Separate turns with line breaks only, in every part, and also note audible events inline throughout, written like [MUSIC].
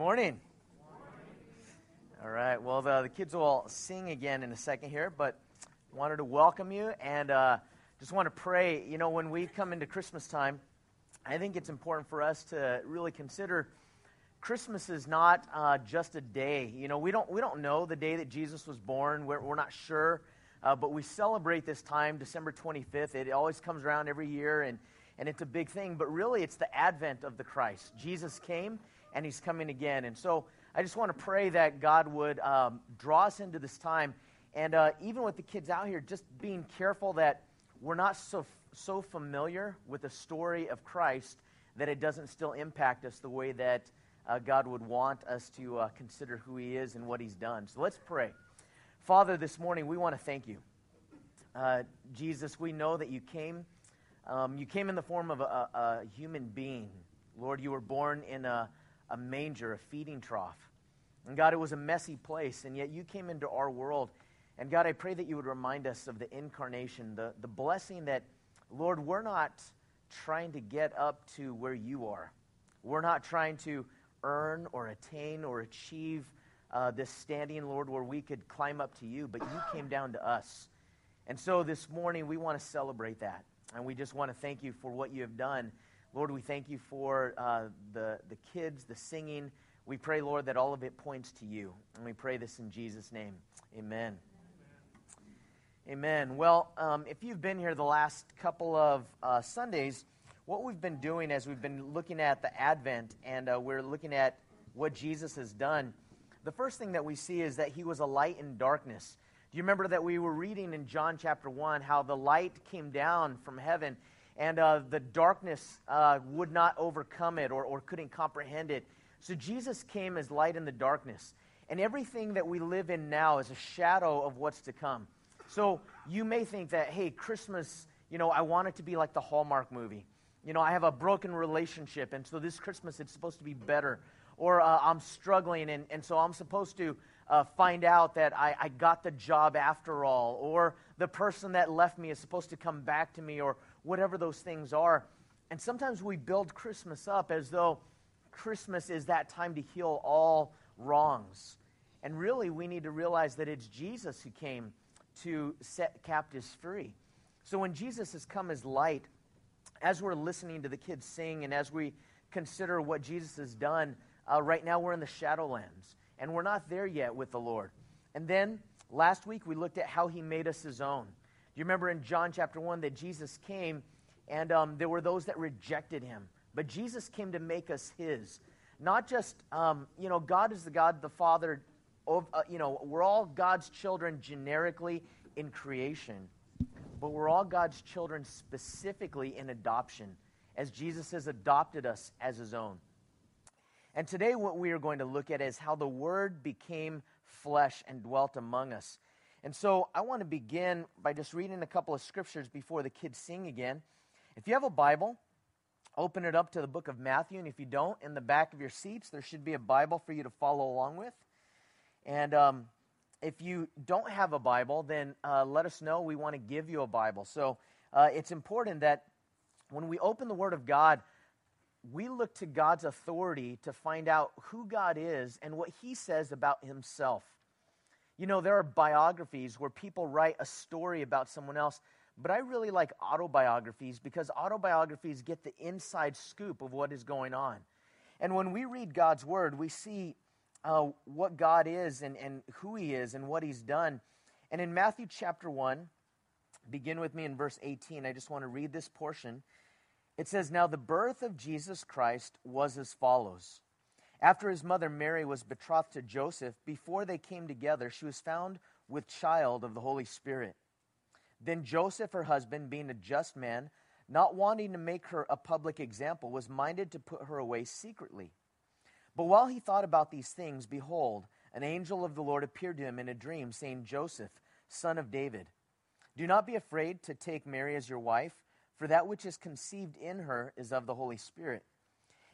morning. All right. Well, the, the kids will sing again in a second here, but wanted to welcome you and uh, just want to pray. You know, when we come into Christmas time, I think it's important for us to really consider Christmas is not uh, just a day. You know, we don't we don't know the day that Jesus was born. We're, we're not sure, uh, but we celebrate this time, December 25th. It always comes around every year, and and it's a big thing. But really, it's the advent of the Christ. Jesus came, and He's coming again. And so, I just want to pray that God would um, draw us into this time, and uh, even with the kids out here, just being careful that we're not so so familiar with the story of Christ that it doesn't still impact us the way that uh, God would want us to uh, consider who He is and what He's done. So let's pray. Father, this morning we want to thank you. Uh, Jesus, we know that you came. Um, you came in the form of a, a, human being. Lord, you were born in a, a manger, a feeding trough. And God, it was a messy place, and yet you came into our world. And God, I pray that you would remind us of the incarnation, the, the blessing that, Lord, we're not trying to get up to where you are. We're not trying to earn or attain or achieve uh, this standing, Lord, where we could climb up to you, but you came down to us. And so this morning, we want to celebrate that. And we just want to thank you for what you have done. Lord, we thank you for uh, the, the kids, the singing. We pray, Lord, that all of it points to you. And we pray this in Jesus' name. Amen. Amen. Well, um, if you've been here the last couple of uh, Sundays, what we've been doing as we've been looking at the Advent and uh, we're looking at what Jesus has done, the first thing that we see is that he was a light in darkness. Do you remember that we were reading in John chapter 1 how the light came down from heaven and uh, the darkness uh, would not overcome it or, or couldn't comprehend it? So Jesus came as light in the darkness. And everything that we live in now is a shadow of what's to come. So you may think that, hey, Christmas, you know, I want it to be like the Hallmark movie you know, I have a broken relationship, and so this Christmas it's supposed to be better. Or uh, I'm struggling, and, and so I'm supposed to uh, find out that I, I got the job after all. Or the person that left me is supposed to come back to me, or whatever those things are. And sometimes we build Christmas up as though Christmas is that time to heal all wrongs. And really, we need to realize that it's Jesus who came to set captives free. So when Jesus has come as light, as we're listening to the kids sing and as we consider what Jesus has done, uh, right now we're in the Shadowlands, and we're not there yet with the Lord. And then last week we looked at how he made us his own. You remember in John chapter 1 that Jesus came and um, there were those that rejected him? But Jesus came to make us his. Not just, um, you know, God is the God, the Father, of, uh, you know, we're all God's children generically in creation but we're all God's children specifically in adoption, as Jesus has adopted us as his own. And today, what we are going to look at is how the Word became flesh and dwelt among us. And so, I want to begin by just reading a couple of scriptures before the kids sing again. If you have a Bible, open it up to the book of Matthew. And if you don't, in the back of your seats, there should be a Bible for you to follow along with. And um, if you don't have a Bible, then uh, let us know. We want to give you a Bible. So uh, it's important that when we open the Word of God, we look to God's authority to find out who God is and what He says about Himself. You know, there are biographies where people write a story about someone else, but I really like autobiographies because autobiographies get the inside scoop of what is going on. And when we read God's Word, we see uh, what God is and, and who He is and what He's done. And in Matthew chapter 1, begin with me in verse 18. I just want to read this portion. It says, Now the birth of Jesus Christ was as follows. After his mother Mary was betrothed to Joseph, before they came together, she was found with child of the Holy Spirit. Then Joseph, her husband, being a just man, not wanting to make her a public example, was minded to put her away secretly. But while he thought about these things, behold, an angel of the Lord appeared to him in a dream, saying, Joseph, son of David, do not be afraid to take Mary as your wife, for that which is conceived in her is of the Holy Spirit.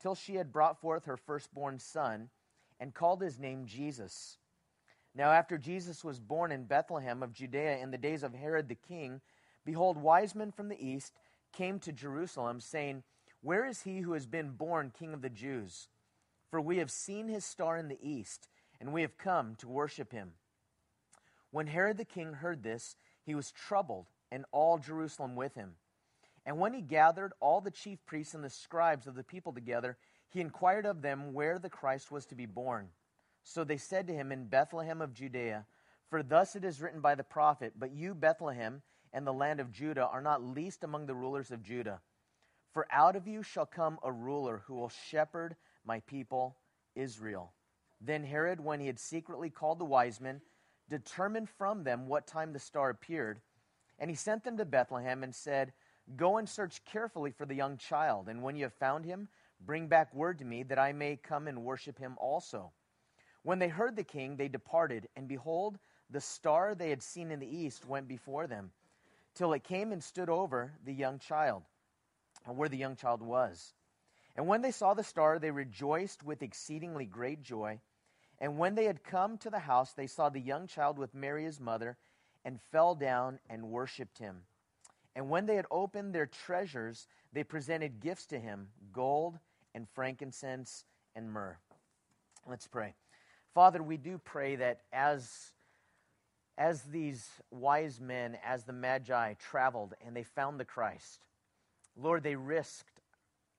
till she had brought forth her firstborn son, and called his name Jesus. Now, after Jesus was born in Bethlehem of Judea in the days of Herod the king, behold, wise men from the east came to Jerusalem, saying, Where is he who has been born king of the Jews? For we have seen his star in the east, and we have come to worship him. When Herod the king heard this, he was troubled, and all Jerusalem with him. And when he gathered all the chief priests and the scribes of the people together, he inquired of them where the Christ was to be born. So they said to him, In Bethlehem of Judea, for thus it is written by the prophet, But you, Bethlehem, and the land of Judah, are not least among the rulers of Judah. For out of you shall come a ruler who will shepherd my people Israel. Then Herod, when he had secretly called the wise men, determined from them what time the star appeared. And he sent them to Bethlehem and said, Go and search carefully for the young child, and when you have found him, bring back word to me that I may come and worship him also. When they heard the king, they departed, and behold, the star they had seen in the east went before them, till it came and stood over the young child, where the young child was. And when they saw the star, they rejoiced with exceedingly great joy. And when they had come to the house, they saw the young child with Mary his mother, and fell down and worshipped him. And when they had opened their treasures, they presented gifts to him gold and frankincense and myrrh. Let's pray. Father, we do pray that as, as these wise men, as the Magi traveled and they found the Christ, Lord, they risked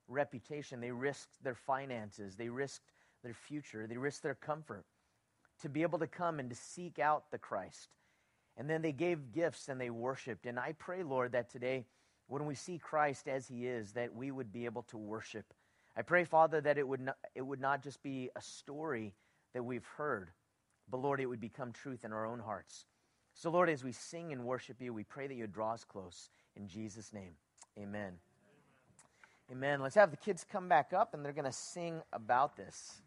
reputation, they risked their finances, they risked their future, they risked their comfort to be able to come and to seek out the Christ. And then they gave gifts and they worshiped. And I pray, Lord, that today, when we see Christ as he is, that we would be able to worship. I pray, Father, that it would not, it would not just be a story that we've heard, but Lord, it would become truth in our own hearts. So, Lord, as we sing and worship you, we pray that you draw us close. In Jesus' name, amen. Amen. Let's have the kids come back up and they're going to sing about this.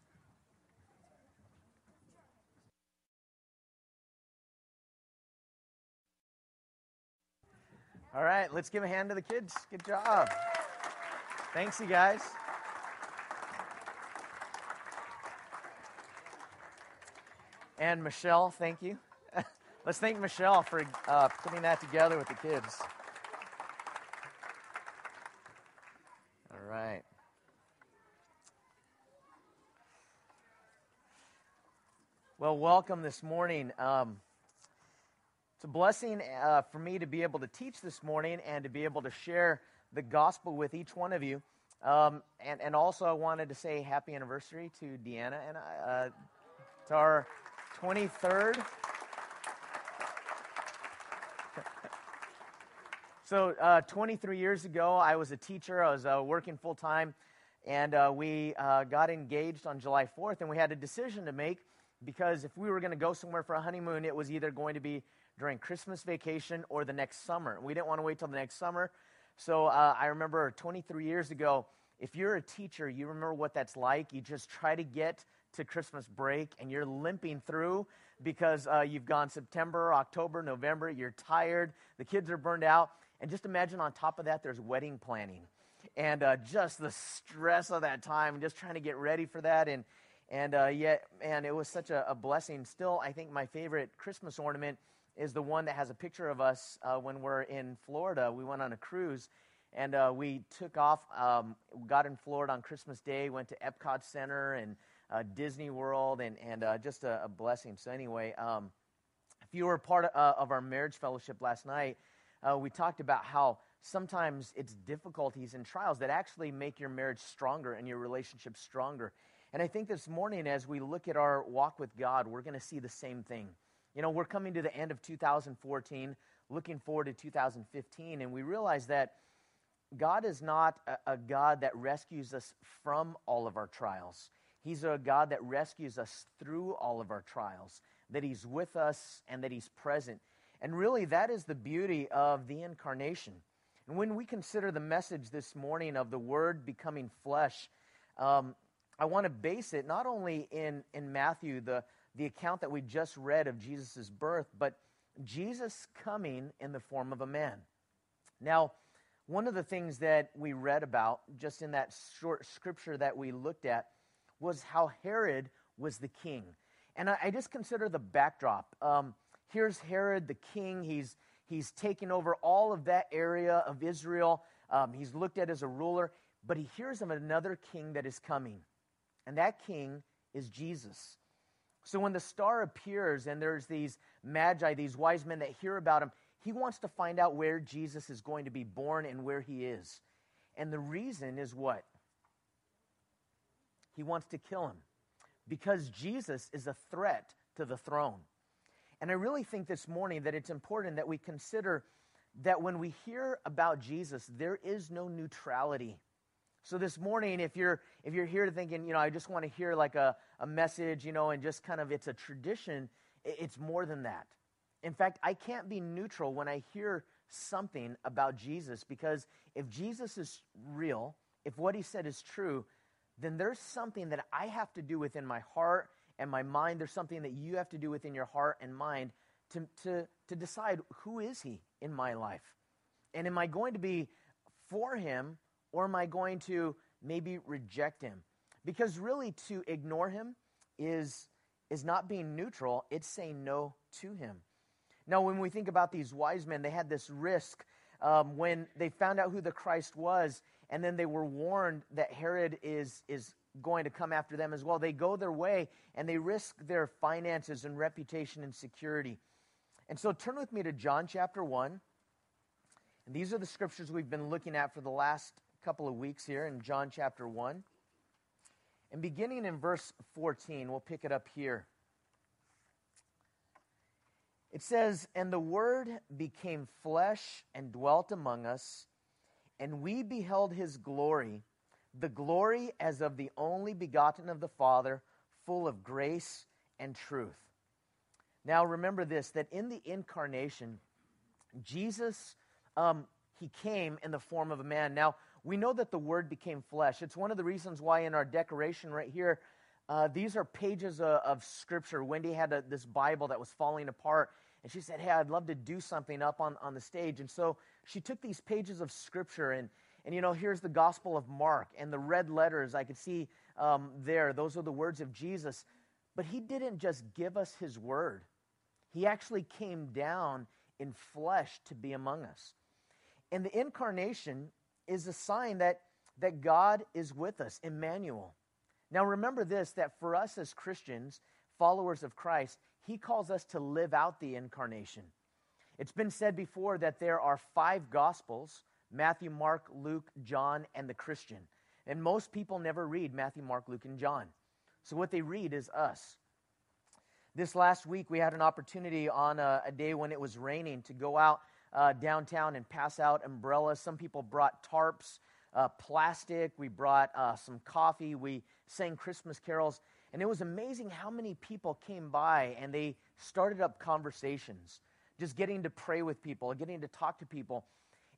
All right, let's give a hand to the kids. Good job. Thanks, you guys. And Michelle, thank you. [LAUGHS] let's thank Michelle for uh, putting that together with the kids. All right. Well, welcome this morning. Um, it's a blessing uh, for me to be able to teach this morning and to be able to share the gospel with each one of you. Um, and, and also, I wanted to say happy anniversary to Deanna and I. Uh, it's our 23rd. [LAUGHS] so, uh, 23 years ago, I was a teacher. I was uh, working full time, and uh, we uh, got engaged on July 4th, and we had a decision to make because if we were going to go somewhere for a honeymoon, it was either going to be during Christmas vacation or the next summer. We didn't want to wait till the next summer. So uh, I remember 23 years ago, if you're a teacher, you remember what that's like. You just try to get to Christmas break and you're limping through because uh, you've gone September, October, November, you're tired, the kids are burned out. And just imagine on top of that, there's wedding planning. And uh, just the stress of that time, just trying to get ready for that. And, and uh, yet, man, it was such a, a blessing. Still, I think my favorite Christmas ornament is the one that has a picture of us uh, when we're in Florida. We went on a cruise and uh, we took off, um, got in Florida on Christmas Day, went to Epcot Center and uh, Disney World, and, and uh, just a, a, blessing. So, anyway, um, if you were part of, uh, of, our marriage fellowship last night, uh, we talked about how sometimes it's difficulties and trials that actually make your marriage stronger and your relationship stronger. And I think this morning, as we look at our walk with God, we're going to see the same thing. You know, we're coming to the end of 2014, looking forward to 2015, and we realize that God is not a, a, God that rescues us from all of our trials. He's a God that rescues us through all of our trials, that He's with us and that He's present. And really, that is the beauty of the incarnation. And when we consider the message this morning of the Word becoming flesh, um, I want to base it not only in, in Matthew, the, the account that we just read of Jesus' birth, but Jesus coming in the form of a man. Now, one of the things that we read about just in that short scripture that we looked at was how Herod was the king. And I, I just consider the backdrop. Um, here's Herod the king. He's, he's taken over all of that area of Israel. Um, he's looked at as a ruler, but he hears of another king that is coming. And that king is Jesus. So when the star appears and there's these magi, these wise men that hear about him, he wants to find out where Jesus is going to be born and where he is. And the reason is what? He wants to kill him because Jesus is a threat to the throne. And I really think this morning that it's important that we consider that when we hear about Jesus, there is no neutrality. So this morning, if you're if you're here thinking, you know, I just want to hear like a, a message, you know, and just kind of it's a tradition, it's more than that. In fact, I can't be neutral when I hear something about Jesus because if Jesus is real, if what he said is true, then there's something that I have to do within my heart and my mind. There's something that you have to do within your heart and mind to, to, to decide who is he in my life? And am I going to be for him or am I going to maybe reject him? Because really, to ignore him is, is not being neutral, it's saying no to him. Now, when we think about these wise men, they had this risk um, when they found out who the Christ was, and then they were warned that Herod is, is going to come after them as well. They go their way and they risk their finances and reputation and security. And so turn with me to John chapter 1. And these are the scriptures we've been looking at for the last couple of weeks here in John chapter 1. And beginning in verse 14, we'll pick it up here. It says, And the Word became flesh and dwelt among us, and we beheld his glory, the glory as of the only begotten of the Father, full of grace and truth. Now remember this that in the incarnation, Jesus, um, he came in the form of a man. Now, we know that the Word became flesh. It's one of the reasons why in our decoration right here, uh, these are pages of, of Scripture. Wendy had a, this Bible that was falling apart, and she said, Hey, I'd love to do something up on, on the stage. And so she took these pages of Scripture, and, and you know, here's the Gospel of Mark, and the red letters I could see um, there. Those are the words of Jesus. But he didn't just give us his word, he actually came down in flesh to be among us. And the incarnation is a sign that, that God is with us, Emmanuel. Now, remember this that for us as Christians, followers of Christ, he calls us to live out the incarnation. It's been said before that there are five gospels Matthew, Mark, Luke, John, and the Christian. And most people never read Matthew, Mark, Luke, and John. So what they read is us. This last week, we had an opportunity on a, a day when it was raining to go out uh, downtown and pass out umbrellas. Some people brought tarps, uh, plastic. We brought uh, some coffee. We sang Christmas carols. And it was amazing how many people came by and they started up conversations, just getting to pray with people, getting to talk to people,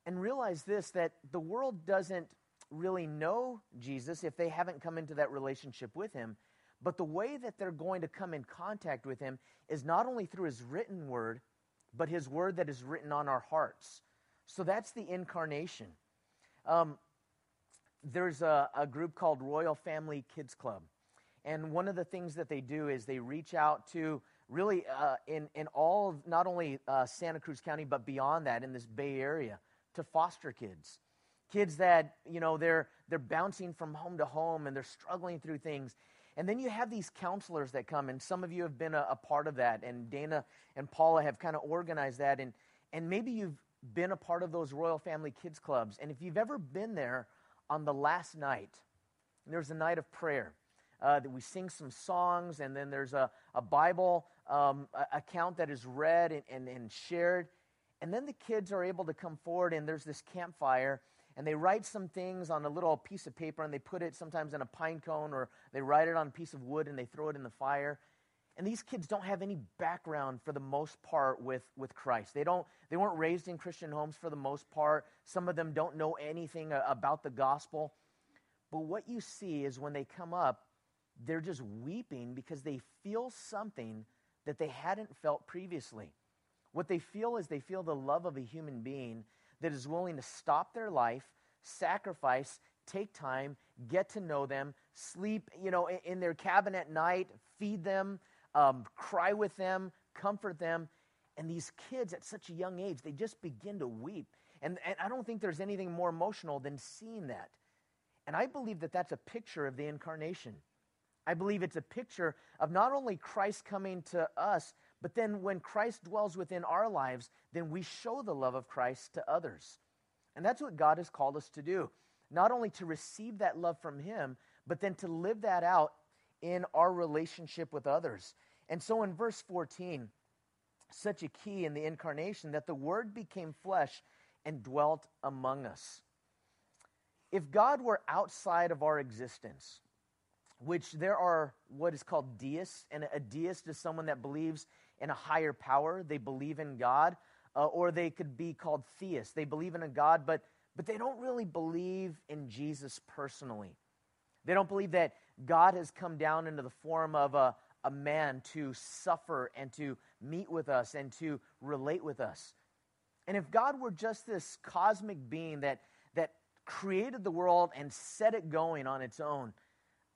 and realize this that the world doesn't really know Jesus if they haven't come into that relationship with him. But the way that they're going to come in contact with him is not only through his written word, but his word that is written on our hearts. So that's the incarnation. Um, there's a, a group called Royal Family Kids Club. And one of the things that they do is they reach out to really uh, in, in all of not only uh, Santa Cruz County, but beyond that in this Bay Area to foster kids. Kids that, you know, they're, they're bouncing from home to home and they're struggling through things. And then you have these counselors that come, and some of you have been a, a part of that, and Dana and Paula have kind of organized that. And, and maybe you've been a part of those Royal Family Kids Clubs. And if you've ever been there on the last night, there's a night of prayer. Uh, that we sing some songs, and then there's a, a Bible um, account that is read and, and, and shared. And then the kids are able to come forward, and there's this campfire, and they write some things on a little piece of paper and they put it sometimes in a pine cone or they write it on a piece of wood and they throw it in the fire. And these kids don't have any background for the most part with, with christ. They don't they weren't raised in christian homes for the most part. Some of them don't know anything about the gospel. But what you see is when they come up they're just weeping because they feel something that they hadn't felt previously. What they feel is they feel the love of a human being that is willing to stop their life, sacrifice, take time, get to know them, sleep, you know, in their cabin at night, feed them, um, cry with them, comfort them. And these kids at such a young age, they just begin to weep. And, and I don't think there's anything more emotional than seeing that. And I believe that that's a picture of the incarnation. I believe it's a picture of not only Christ coming to us, but then when Christ dwells within our lives, then we show the love of Christ to others. And that's what God has called us to do. Not only to receive that love from Him, but then to live that out in our relationship with others. And so in verse 14, such a key in the incarnation that the Word became flesh and dwelt among us. If God were outside of our existence, which there are what is called deists, and a deist is someone that believes in a higher power. They believe in God, uh, or they could be called theists. They believe in a God, but but they don't really believe in Jesus personally. They don't believe that God has come down into the form of a, a man to suffer and to meet with us and to relate with us. And if God were just this cosmic being that, that created the world and set it going on its own,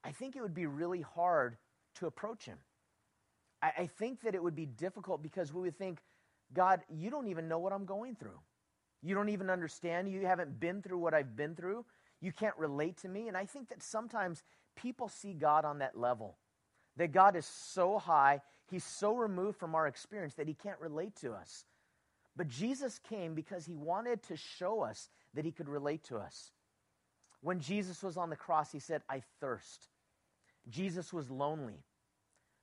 I think it would be really hard to approach him. I, I think that it would be difficult because we would think, God, you don't even know what I'm going through. You don't even understand. You haven't been through what I've been through. You can't relate to me. And I think that sometimes people see God on that level. That God is so high, He's so removed from our experience that He can't relate to us. But Jesus came because He wanted to show us that He could relate to us. When Jesus was on the cross, he said, I thirst. Jesus was lonely.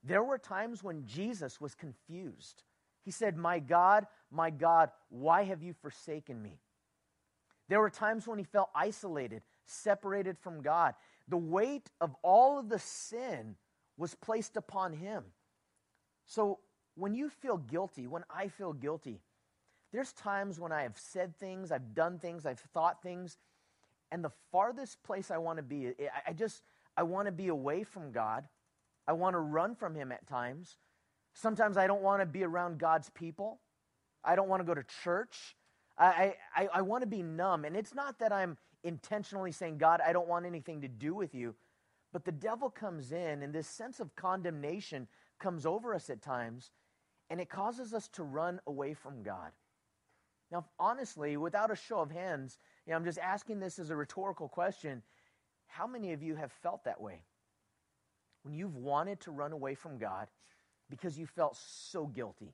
There were times when Jesus was confused. He said, My God, my God, why have you forsaken me? There were times when he felt isolated, separated from God. The weight of all of the sin was placed upon him. So when you feel guilty, when I feel guilty, there's times when I have said things, I've done things, I've thought things and the farthest place I want to be, I just, I want to be away from God. I want to run from Him at times. Sometimes I don't want to be around God's people. I don't want to go to church. I, I, I want to be numb. And it's not that I'm intentionally saying, God, I don't want anything to do with you. But the devil comes in, and this sense of condemnation comes over us at times, and it causes us to run away from God. Now, honestly, without a show of hands, you know, I'm just asking this as a rhetorical question. How many of you have felt that way? When you've wanted to run away from God because you felt so guilty.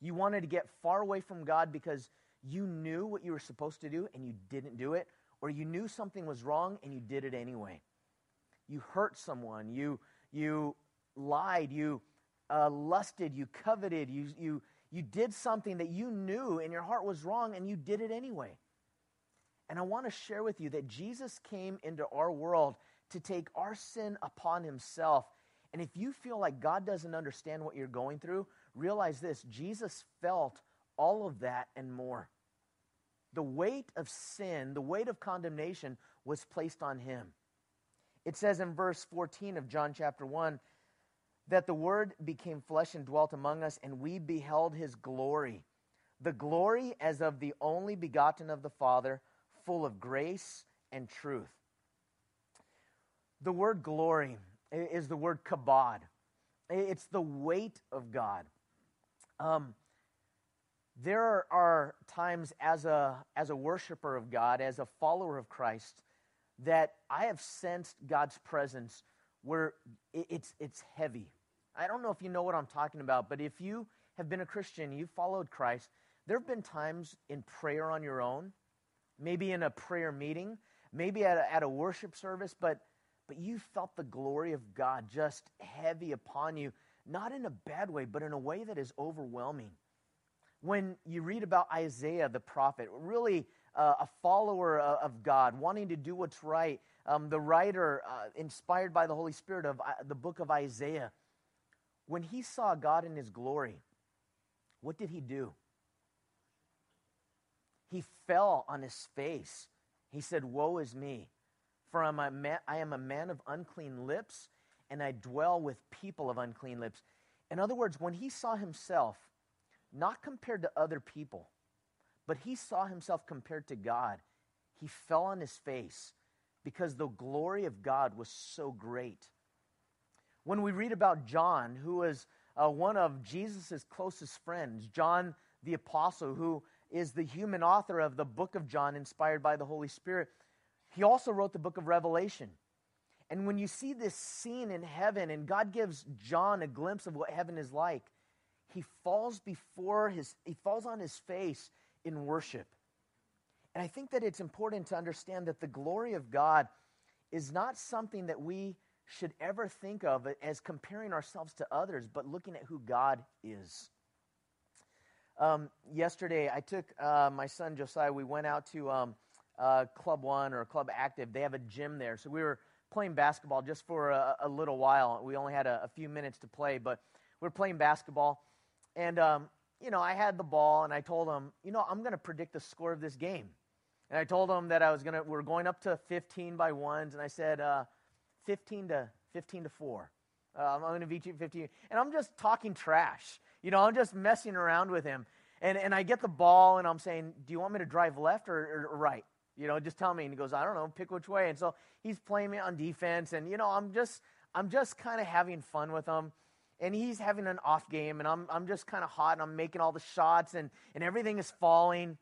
You wanted to get far away from God because you knew what you were supposed to do and you didn't do it, or you knew something was wrong and you did it anyway. You hurt someone, you, you lied, you uh, lusted, you coveted, you, you, you did something that you knew in your heart was wrong and you did it anyway. And I want to share with you that Jesus came into our world to take our sin upon himself. And if you feel like God doesn't understand what you're going through, realize this Jesus felt all of that and more. The weight of sin, the weight of condemnation was placed on him. It says in verse 14 of John chapter 1 that the Word became flesh and dwelt among us, and we beheld his glory. The glory as of the only begotten of the Father full of grace and truth. The word glory is the word kabod, it's the weight of God. Um, there are, times as a, as a worshiper of God, as a follower of Christ, that I have sensed God's presence where it's, it's heavy. I don't know if you know what I'm talking about, but if you have been a Christian, you've followed Christ, there have been times in prayer on your own maybe in a prayer meeting, maybe at a, at a worship service, but, but you felt the glory of God just heavy upon you, not in a bad way, but in a way that is overwhelming. When you read about Isaiah the prophet, really uh, a follower of God, wanting to do what's right, um, the writer uh, inspired by the Holy Spirit of uh, the book of Isaiah, when he saw God in his glory, what did he do? He fell on his face. He said, Woe is me, for I'm a man, I am a man of unclean lips, and I dwell with people of unclean lips. In other words, when he saw himself, not compared to other people, but he saw himself compared to God, he fell on his face because the glory of God was so great. When we read about John, who was uh, one of Jesus' closest friends, John the Apostle, who is the human author of the book of John, inspired by the Holy Spirit, he also wrote the book of Revelation. And when you see this scene in heaven, and God gives John a glimpse of what heaven is like, he falls before his, he falls on his face in worship. And I think that it's important to understand that the glory of God is not something that we should ever think of as comparing ourselves to others, but looking at who God is. Um, yesterday, I took uh, my son Josiah. We went out to um, uh, Club One or Club Active. They have a gym there, so we were playing basketball just for a, a little while. We only had a, a, few minutes to play, but we were playing basketball, and um, you know, I had the ball, and I told him, you know, I'm going to predict the score of this game. And I told him that I was going to, we are going up to 15 by ones, and I said, uh, 15 to 15 to 4. Uh, I'm going to beat you 15. And I'm just talking trash. You know, I'm just messing around with him. And, and I get the ball, and I'm saying, Do you want me to drive left or, or, right? You know, just tell me. And he goes, I don't know, pick which way. And so he's playing me on defense. And, you know, I'm just, I'm just kind of having fun with him. And he's having an off game, and I'm, I'm just kind of hot, and I'm making all the shots, and, and everything is falling.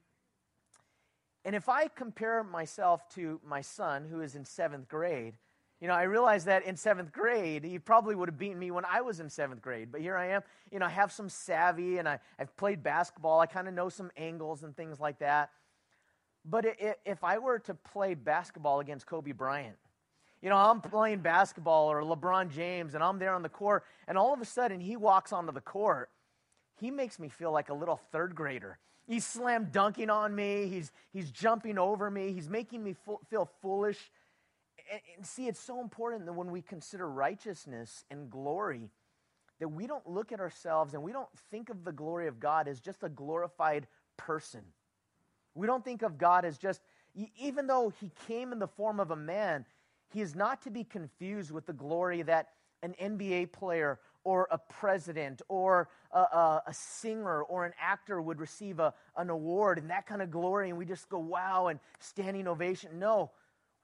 And if I compare myself to my son, who is in seventh grade, you know, I realize that in seventh grade, he probably would have beaten me when I was in seventh grade. But here I am, you know, I have some savvy and I, I've played basketball. I kind of know some angles and things like that. But if I were to play basketball against Kobe Bryant, you know, I'm playing basketball or LeBron James and I'm there on the court, and all of a sudden he walks onto the court, he makes me feel like a little third grader. He's slam dunking on me, he's, he's jumping over me, he's making me feel foolish and, and see, it's so important that when we consider righteousness and glory, that we don't look at ourselves and we don't think of the glory of God as just a glorified person. We don't think of God as just, even though he came in the form of a man, he is not to be confused with the glory that an NBA player or a president or a, a, a, singer or an actor would receive a, an award and that kind of glory, and we just go, wow, and standing ovation. No,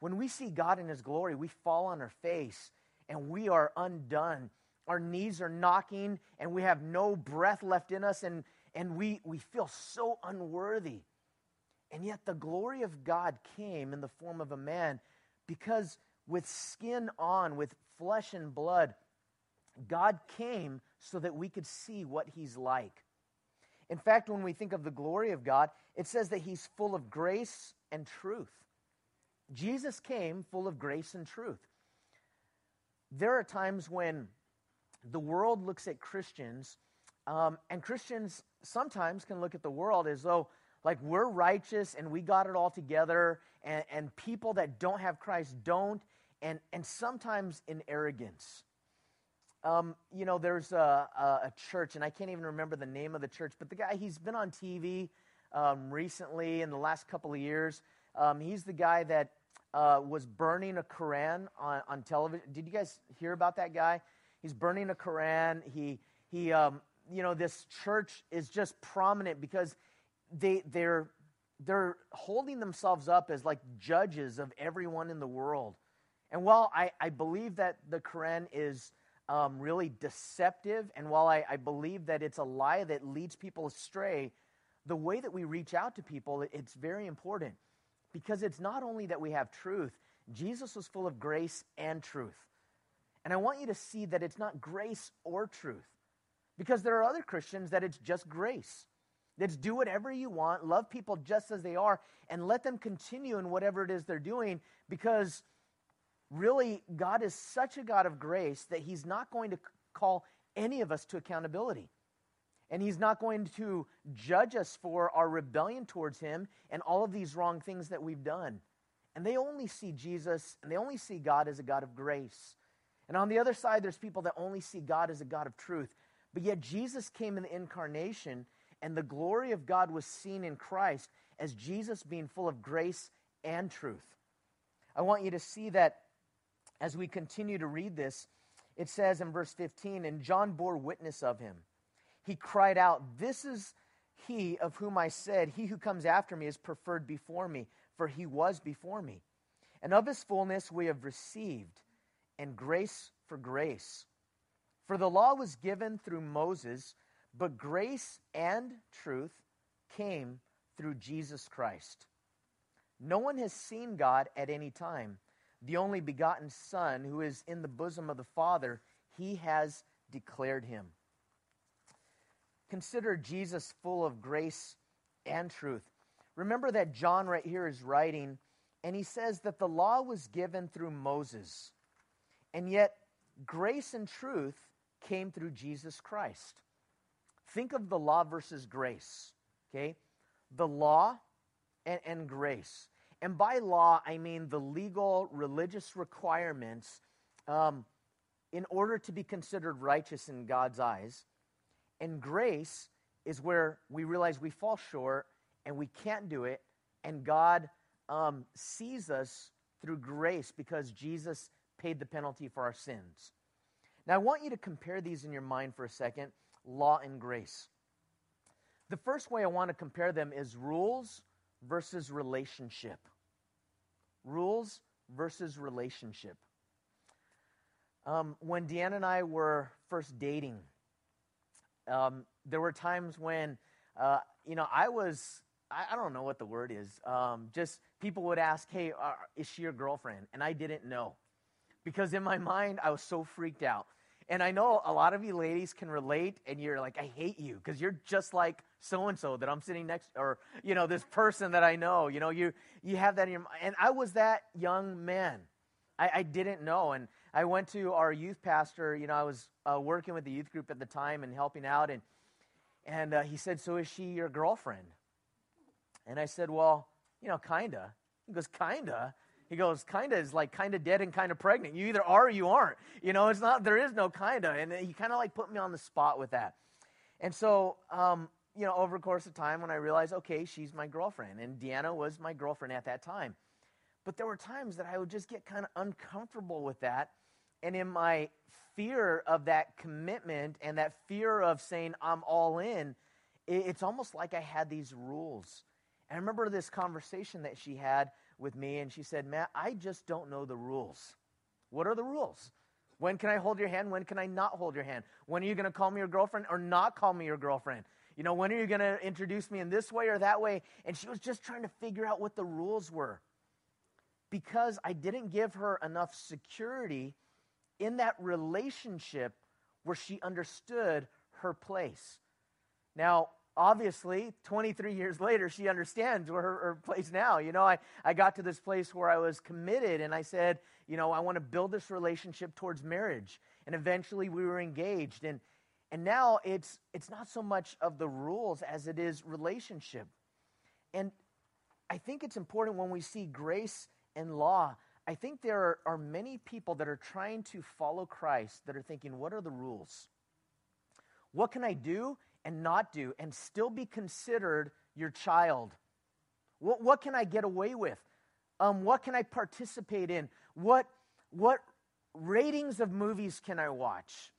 when we see God in His glory, we fall on our face and we are undone. Our knees are knocking and we have no breath left in us and, and we, we feel so unworthy. And yet the glory of God came in the form of a man because with skin on, with flesh and blood, God came so that we could see what He's like. In fact, when we think of the glory of God, it says that He's full of grace and truth. Jesus came full of grace and truth. There are times when the world looks at Christians, um, and Christians sometimes can look at the world as though, like, we're righteous and we got it all together, and, and people that don't have Christ don't, and, and sometimes in arrogance. Um, you know, there's a, a, a, church, and I can't even remember the name of the church, but the guy, he's been on TV um, recently in the last couple of years. Um, he's the guy that uh, was burning a Koran on, on television. Did you guys hear about that guy? He's burning a Koran. He, he um, you know, this church is just prominent because they, they're, they're holding themselves up as like judges of everyone in the world. And while I, I believe that the Quran is um, really deceptive, and while I, I believe that it's a lie that leads people astray, the way that we reach out to people, it's very important. Because it's not only that we have truth, Jesus was full of grace and truth. And I want you to see that it's not grace or truth. Because there are other Christians that it's just grace. That's do whatever you want, love people just as they are, and let them continue in whatever it is they're doing because really God is such a God of grace that He's not going to call any of us to accountability and he's not going to judge us for our rebellion towards him and all of these wrong things that we've done. And they only see Jesus and they only see God as a God of grace. And on the other side, there's people that only see God as a God of truth. But yet, Jesus came in the incarnation, and the glory of God was seen in Christ as Jesus being full of grace and truth. I want you to see that as we continue to read this, it says in verse 15, and John bore witness of him. He cried out, This is he of whom I said, He who comes after me is preferred before me, for he was before me. And of his fullness we have received, and grace for grace. For the law was given through Moses, but grace and truth came through Jesus Christ. No one has seen God at any time. The only begotten Son, who is in the bosom of the Father, he has declared him. Consider Jesus full of grace and truth. Remember that John, right here, is writing, and he says that the law was given through Moses, and yet grace and truth came through Jesus Christ. Think of the law versus grace, okay? The law and, and grace. And by law, I mean the legal religious requirements um, in order to be considered righteous in God's eyes. And grace is where we realize we fall short and we can't do it, and God um, sees us through grace because Jesus paid the penalty for our sins. Now, I want you to compare these in your mind for a second law and grace. The first way I want to compare them is rules versus relationship. Rules versus relationship. Um, when Deanna and I were first dating, um, there were times when, uh, you know, I was, I, I, don't know what the word is, um, just people would ask, hey, uh, is she your girlfriend? And I didn't know. Because in my mind, I was so freaked out. And I know a lot of you ladies can relate, and you're like, I hate you because you're just like so and so that I'm sitting next, or you know, this person that I know. You know, you you have that in your mind. And I was that young man. I, I didn't know, and I went to our youth pastor. You know, I was uh, working with the youth group at the time and helping out, and and uh, he said, "So is she your girlfriend?" And I said, "Well, you know, kinda." He goes, "Kinda." He goes, kinda is like kinda dead and kinda pregnant. You either are or you aren't. You know, it's not, there is no kinda. And he kind of like put me on the spot with that. And so, um, you know, over the course of time when I realized, okay, she's my girlfriend. And Deanna was my girlfriend at that time. But there were times that I would just get kind of uncomfortable with that. And in my fear of that commitment and that fear of saying I'm all in, it's almost like I had these rules. And I remember this conversation that she had with me, and she said, Matt, I just don't know the rules. What are the rules? When can I hold your hand? When can I not hold your hand? When are you going to call me your girlfriend or not call me your girlfriend? You know, when are you going to introduce me in this way or that way? And she was just trying to figure out what the rules were. Because I didn't give her enough security in that relationship where she understood her place. Now, obviously 23 years later she understands where her, her, place now. You know I, I got to this place where i was committed and i said you know i want to build this relationship towards marriage. And eventually we were engaged. And and now it's it's not so much of the rules as it is relationship. And i think it's important when we see grace and law i think there are, are many people that are trying to follow christ that are thinking what are the rules? What can i do and not do and still be considered your child? What, what can I get away with? Um, what can I participate in? What, what ratings of movies can I watch?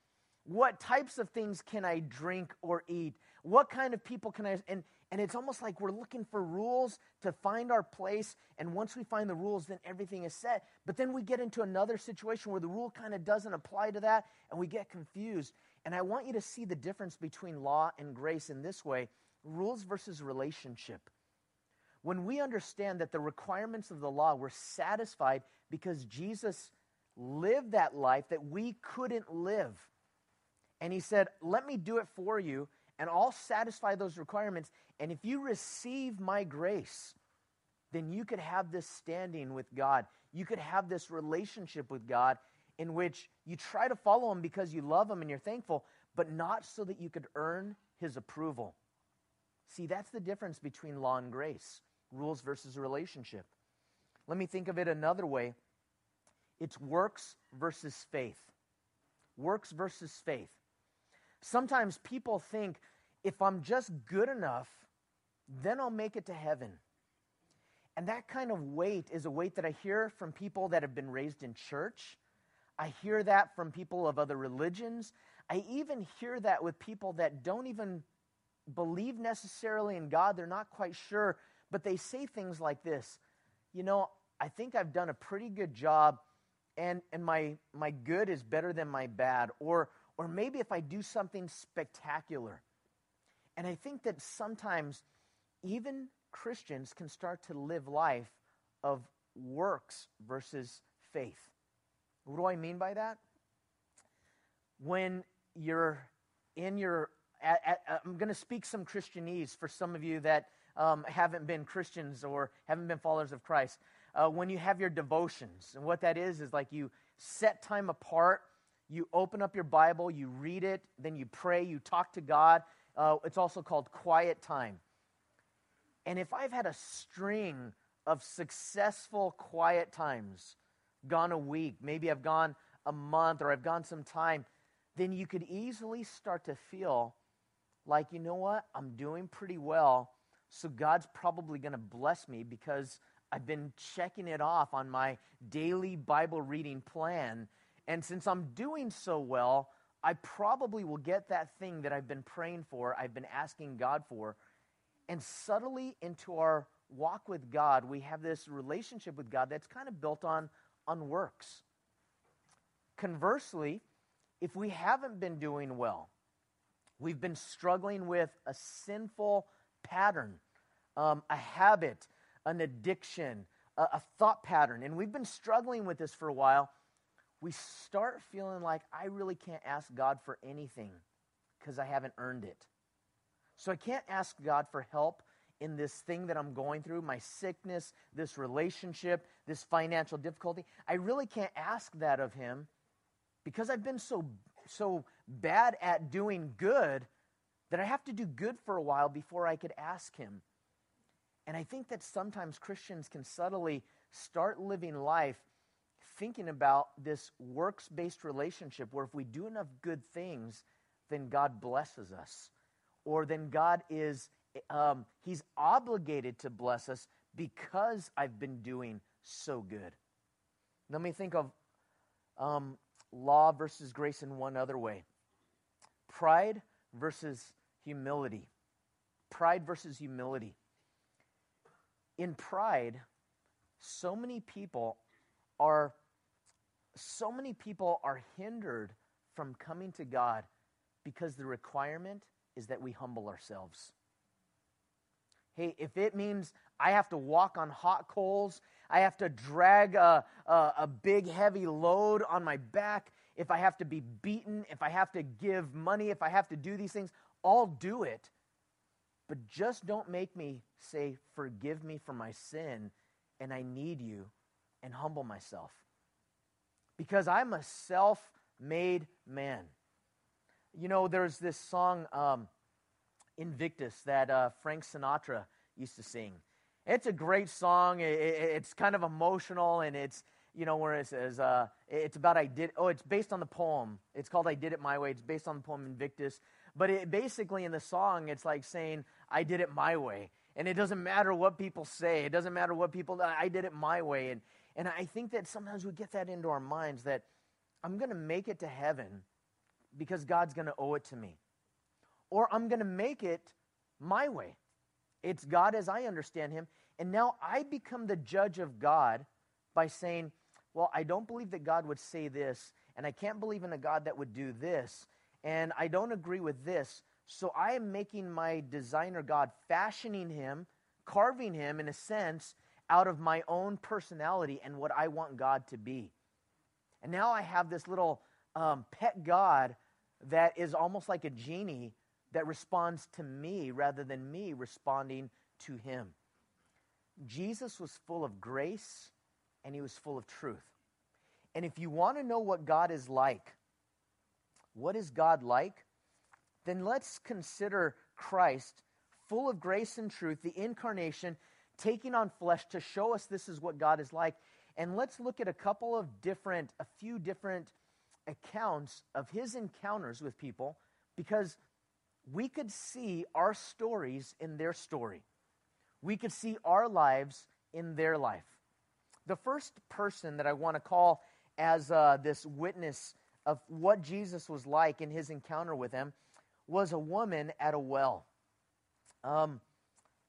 What types of things can I drink or eat? What kind of people can I? And, and it's almost like we're looking for rules to find our place. And once we find the rules, then everything is set. But then we get into another situation where the rule kind of doesn't apply to that and we get confused. And I want you to see the difference between law and grace in this way rules versus relationship. When we understand that the requirements of the law were satisfied because Jesus lived that life that we couldn't live. And he said, Let me do it for you, and I'll satisfy those requirements. And if you receive my grace, then you could have this standing with God. You could have this relationship with God in which you try to follow him because you love him and you're thankful, but not so that you could earn his approval. See, that's the difference between law and grace, rules versus relationship. Let me think of it another way it's works versus faith. Works versus faith. Sometimes people think if I'm just good enough, then I'll make it to heaven. And that kind of weight is a weight that I hear from people that have been raised in church I hear that from people of other religions. I even hear that with people that don't even believe necessarily in God. They're not quite sure, but they say things like this You know, I think I've done a pretty good job, and, and my, my good is better than my bad. Or, or maybe if I do something spectacular. And I think that sometimes even Christians can start to live life of works versus faith. What do I mean by that? When you're in your, at, at, I'm going to speak some Christianese for some of you that um, haven't been Christians or haven't been followers of Christ. Uh, when you have your devotions, and what that is, is like you set time apart, you open up your Bible, you read it, then you pray, you talk to God. Uh, it's also called quiet time. And if I've had a string of successful quiet times, gone a week, maybe I've gone a month, or I've gone some time, then you could easily start to feel like, you know what, I'm doing pretty well. So God's probably going to bless me because I've been checking it off on my daily Bible reading plan. And since I'm doing so well, I probably will get that thing that I've been praying for, I've been asking God for. And subtly into our walk with God, we have this relationship with God that's kind of built on, on works. Conversely, if we haven't been doing well, we've been struggling with a sinful pattern, um, a habit, an addiction, a, a thought pattern, and we've been struggling with this for a while, we start feeling like I really can't ask God for anything because I haven't earned it. So I can't ask God for help in this thing that I'm going through, my sickness, this relationship, this financial difficulty. I really can't ask that of him because I've been so so bad at doing good that I have to do good for a while before I could ask him. And I think that sometimes Christians can subtly start living life thinking about this works based relationship where if we do enough good things, then God blesses us. Or then God is um, he's obligated to bless us because I've been doing so good. Let me think of um, law versus grace in one other way pride versus humility. Pride versus humility. In pride, so many people are so many people are hindered from coming to God because the requirement is that we humble ourselves. Hey, if it means I have to walk on hot coals, I have to drag a, a, a, big, heavy load on my back, if I have to be beaten, if I have to give money, if I have to do these things, I'll do it. But just don't make me say, Forgive me for my sin, and I need you, and humble myself. Because I'm a self made man. You know, there's this song, um, Invictus that uh, Frank Sinatra used to sing. It's a great song. It, it, it's kind of emotional, and it's you know where it says uh, it's about I did. Oh, it's based on the poem. It's called "I Did It My Way." It's based on the poem Invictus. But it, basically, in the song, it's like saying I did it my way, and it doesn't matter what people say. It doesn't matter what people. I did it my way, and and I think that sometimes we get that into our minds that I'm going to make it to heaven because God's going to owe it to me or I'm going to make it my way. It's God as I understand him. And now I become the judge of God by saying, well, I don't believe that God would say this, and I can't believe in a God that would do this, and I don't agree with this. So I am making my designer God, fashioning him, carving him in a sense out of my own personality and what I want God to be. And now I have this little um, pet God that is almost like a genie that responds to me rather than me responding to him. Jesus was full of grace and he was full of truth. And if you want to know what God is like, what is God like? Then let's consider Christ full of grace and truth, the incarnation, taking on flesh to show us this is what God is like. And let's look at a couple of different, a few different accounts of his encounters with people because we could see our stories in their story. We could see our lives in their life. The first person that I want to call as uh, this witness of what Jesus was like in his encounter with him was a woman at a well. Um,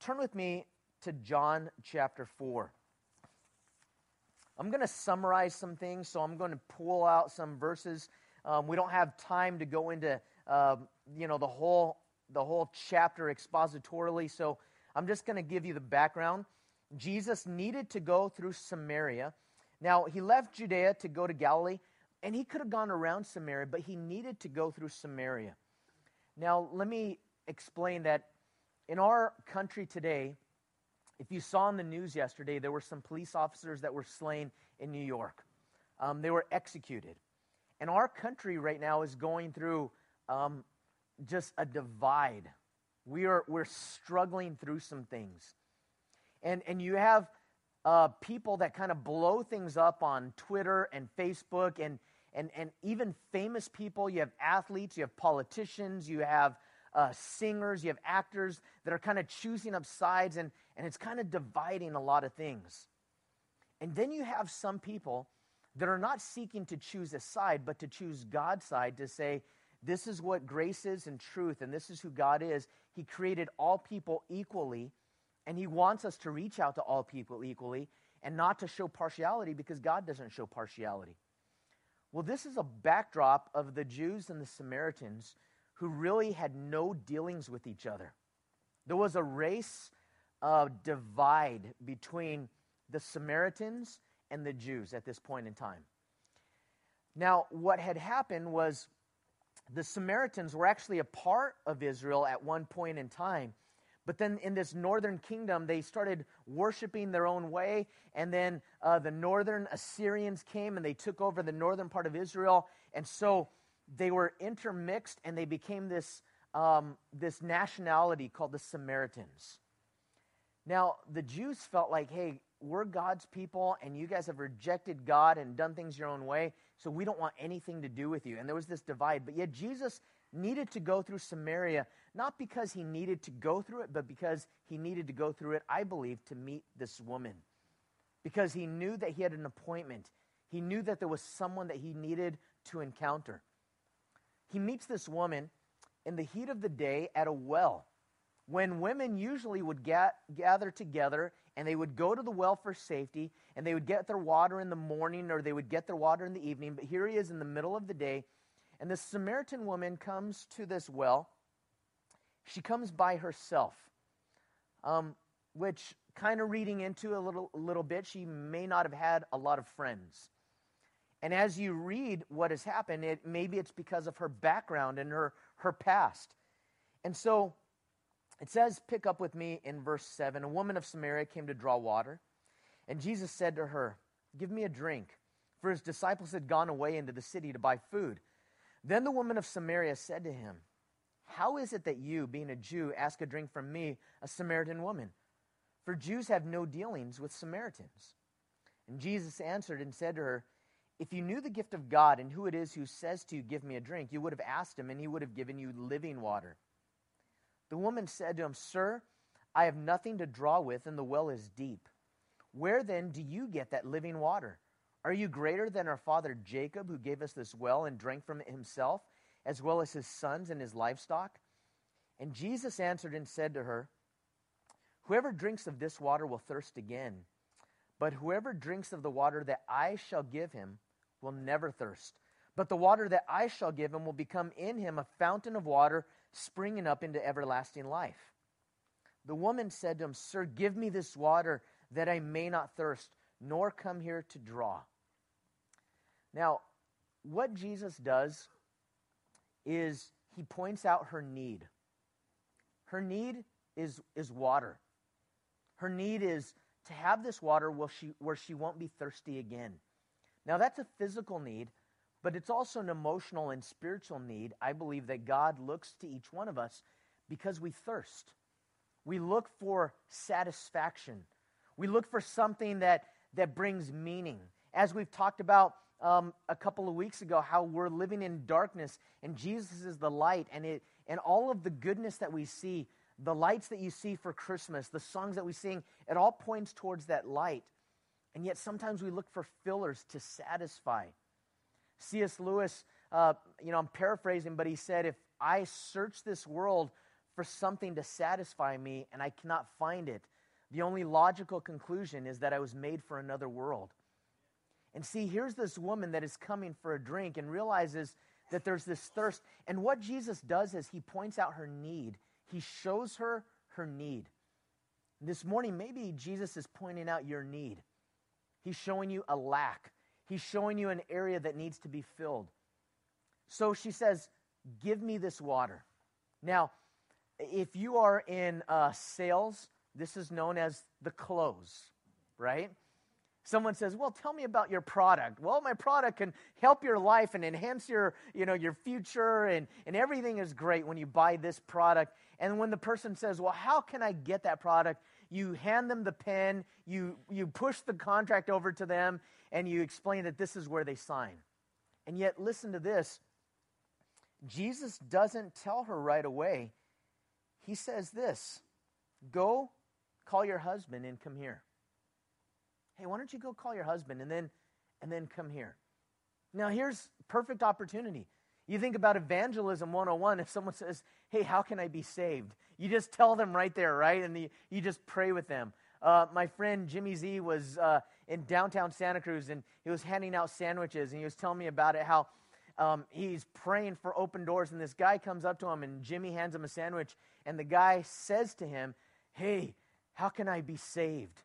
turn with me to John chapter 4. I'm going to summarize some things, so I'm going to pull out some verses. Um, we don't have time to go into uh, you know the whole the whole chapter expositorily, so I'm just going to give you the background. Jesus needed to go through Samaria. Now he left Judea to go to Galilee, and he could have gone around Samaria, but he needed to go through Samaria. Now let me explain that in our country today, if you saw in the news yesterday, there were some police officers that were slain in New York. Um, they were executed. And our country right now is going through um, just a divide. We are, we're struggling through some things. And, and you have uh, people that kind of blow things up on Twitter and Facebook and, and, and even famous people. You have athletes, you have politicians, you have uh, singers, you have actors that are kind of choosing up sides, and, and it's kind of dividing a lot of things. And then you have some people that are not seeking to choose a side, but to choose God's side to say, this is what grace is and truth, and this is who God is. He created all people equally, and He wants us to reach out to all people equally and not to show partiality because God doesn't show partiality. Well, this is a backdrop of the Jews and the Samaritans who really had no dealings with each other. There was a race uh, divide between the Samaritans and the Jews at this point in time. Now, what had happened was the Samaritans were actually a part of Israel at one point in time. But then in this northern kingdom, they started worshiping their own way. And then uh, the northern Assyrians came and they took over the northern part of Israel. And so they were intermixed and they became this, um, this nationality called the Samaritans. Now, the Jews felt like, hey, we're God's people and you guys have rejected God and done things your own way, so we don't want anything to do with you. And there was this divide. But yet, Jesus needed to go through Samaria, not because he needed to go through it, but because he needed to go through it, I believe, to meet this woman. Because he knew that he had an appointment, he knew that there was someone that he needed to encounter he meets this woman in the heat of the day at a well when women usually would get, gather together and they would go to the well for safety and they would get their water in the morning or they would get their water in the evening. But here he is in the middle of the day, and this Samaritan woman comes to this well. She comes by herself, um, which kind of reading into a little, a little bit, she may not have had a lot of friends. And as you read what has happened, it, maybe it's because of her background and her, her past. And so it says, pick up with me in verse 7 A woman of Samaria came to draw water. And Jesus said to her, Give me a drink. For his disciples had gone away into the city to buy food. Then the woman of Samaria said to him, How is it that you, being a Jew, ask a drink from me, a Samaritan woman? For Jews have no dealings with Samaritans. And Jesus answered and said to her, if you knew the gift of God and who it is who says to you, Give me a drink, you would have asked him, and he would have given you living water. The woman said to him, Sir, I have nothing to draw with, and the well is deep. Where then do you get that living water? Are you greater than our father Jacob, who gave us this well and drank from it himself, as well as his sons and his livestock? And Jesus answered and said to her, Whoever drinks of this water will thirst again. But whoever drinks of the water that I shall give him will never thirst. But the water that I shall give him will become in him a fountain of water springing up into everlasting life. The woman said to him, Sir, give me this water that I may not thirst, nor come here to draw. Now, what Jesus does is he points out her need. Her need is, is water. Her need is to have this water where she, where she won't be thirsty again. Now, that's a physical need, but it's also an emotional and spiritual need. I believe that God looks to each one of us because we thirst. We look for satisfaction. We look for something that, that brings meaning. As we've talked about um, a couple of weeks ago, how we're living in darkness and Jesus is the light, and, it, and all of the goodness that we see the lights that you see for Christmas, the songs that we sing, it all points towards that light. And yet sometimes we look for fillers to satisfy. C.S. Lewis, uh, you know, I'm paraphrasing, but he said, if I search this world for something to satisfy me and I cannot find it, the only logical conclusion is that I was made for another world. And see, here's this woman that is coming for a drink and realizes that there's this thirst. And what Jesus does is he points out her need, he shows her her need. This morning, maybe Jesus is pointing out your need. He's showing you a lack, He's showing you an area that needs to be filled. So she says, Give me this water. Now, if you are in uh, sales, this is known as the close, right? Someone says, "Well, tell me about your product." Well, my product can help your life and enhance your, you know, your future and and everything is great when you buy this product. And when the person says, "Well, how can I get that product?" You hand them the pen, you you push the contract over to them and you explain that this is where they sign. And yet listen to this. Jesus doesn't tell her right away. He says this, "Go call your husband and come here." hey, why don't you go call your husband and then and then come here? Now here's perfect opportunity. You think about evangelism 101 if someone says, "Hey, how can I be saved?" You just tell them right there, right? And the, you just pray with them. Uh, my friend Jimmy Z was uh, in downtown Santa Cruz and he was handing out sandwiches and he was telling me about it how um, he's praying for open doors and this guy comes up to him and Jimmy hands him a sandwich and the guy says to him, "Hey, how can I be saved?"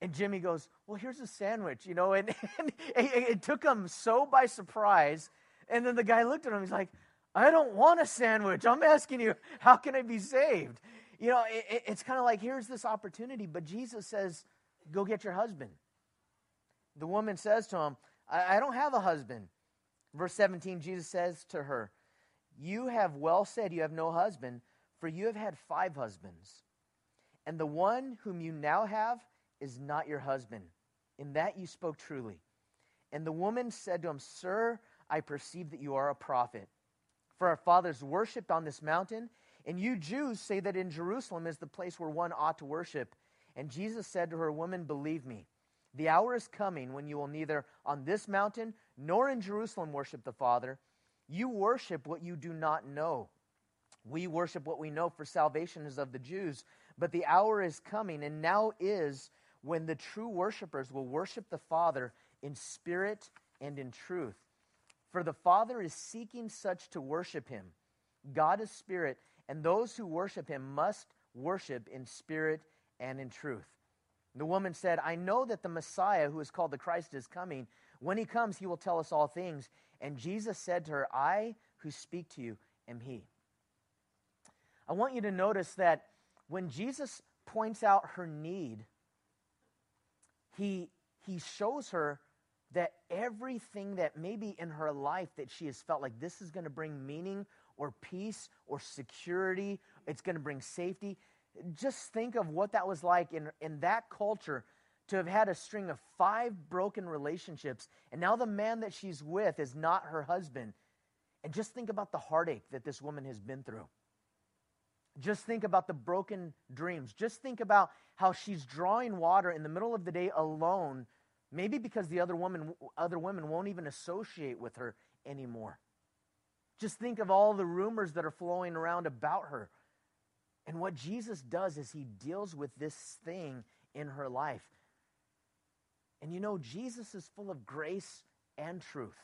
And Jimmy goes, Well, here's a sandwich, you know, and, [LAUGHS] and it, it, took him so by surprise. And then the guy looked at him, he's like, I don't want a sandwich. I'm asking you, how can I be saved? You know, it, it's kind of like, here's this opportunity, but Jesus says, Go get your husband. The woman says to him, I, I don't have a husband. Verse 17, Jesus says to her, You have well said you have no husband, for you have had five husbands. And the one whom you now have is not your husband. In that you spoke truly. And the woman said to him, Sir, I perceive that you are a prophet. For our fathers worshipped on this mountain, and you Jews say that in Jerusalem is the place where one ought to worship. And Jesus said to her, Woman, believe me, the hour is coming when you will neither on this mountain nor in Jerusalem worship the Father. You worship what you do not know. We worship what we know, for salvation is of the Jews. But the hour is coming, and now is when the true worshipers will worship the Father in spirit and in truth. For the Father is seeking such to worship him. God is spirit, and those who worship him must worship in spirit and in truth. The woman said, I know that the Messiah, who is called the Christ, is coming. When he comes, he will tell us all things. And Jesus said to her, I who speak to you am he. I want you to notice that when Jesus points out her need, he, he shows her that everything that maybe in her life that she has felt like this is going to bring meaning or peace or security, it's going to bring safety. Just think of what that was like in, in that culture to have had a string of five broken relationships, and now the man that she's with is not her husband. And just think about the heartache that this woman has been through. Just think about the broken dreams. Just think about how she's drawing water in the middle of the day alone, maybe because the other woman other women won't even associate with her anymore. Just think of all the rumors that are flowing around about her. And what Jesus does is he deals with this thing in her life. And you know, Jesus is full of grace and truth.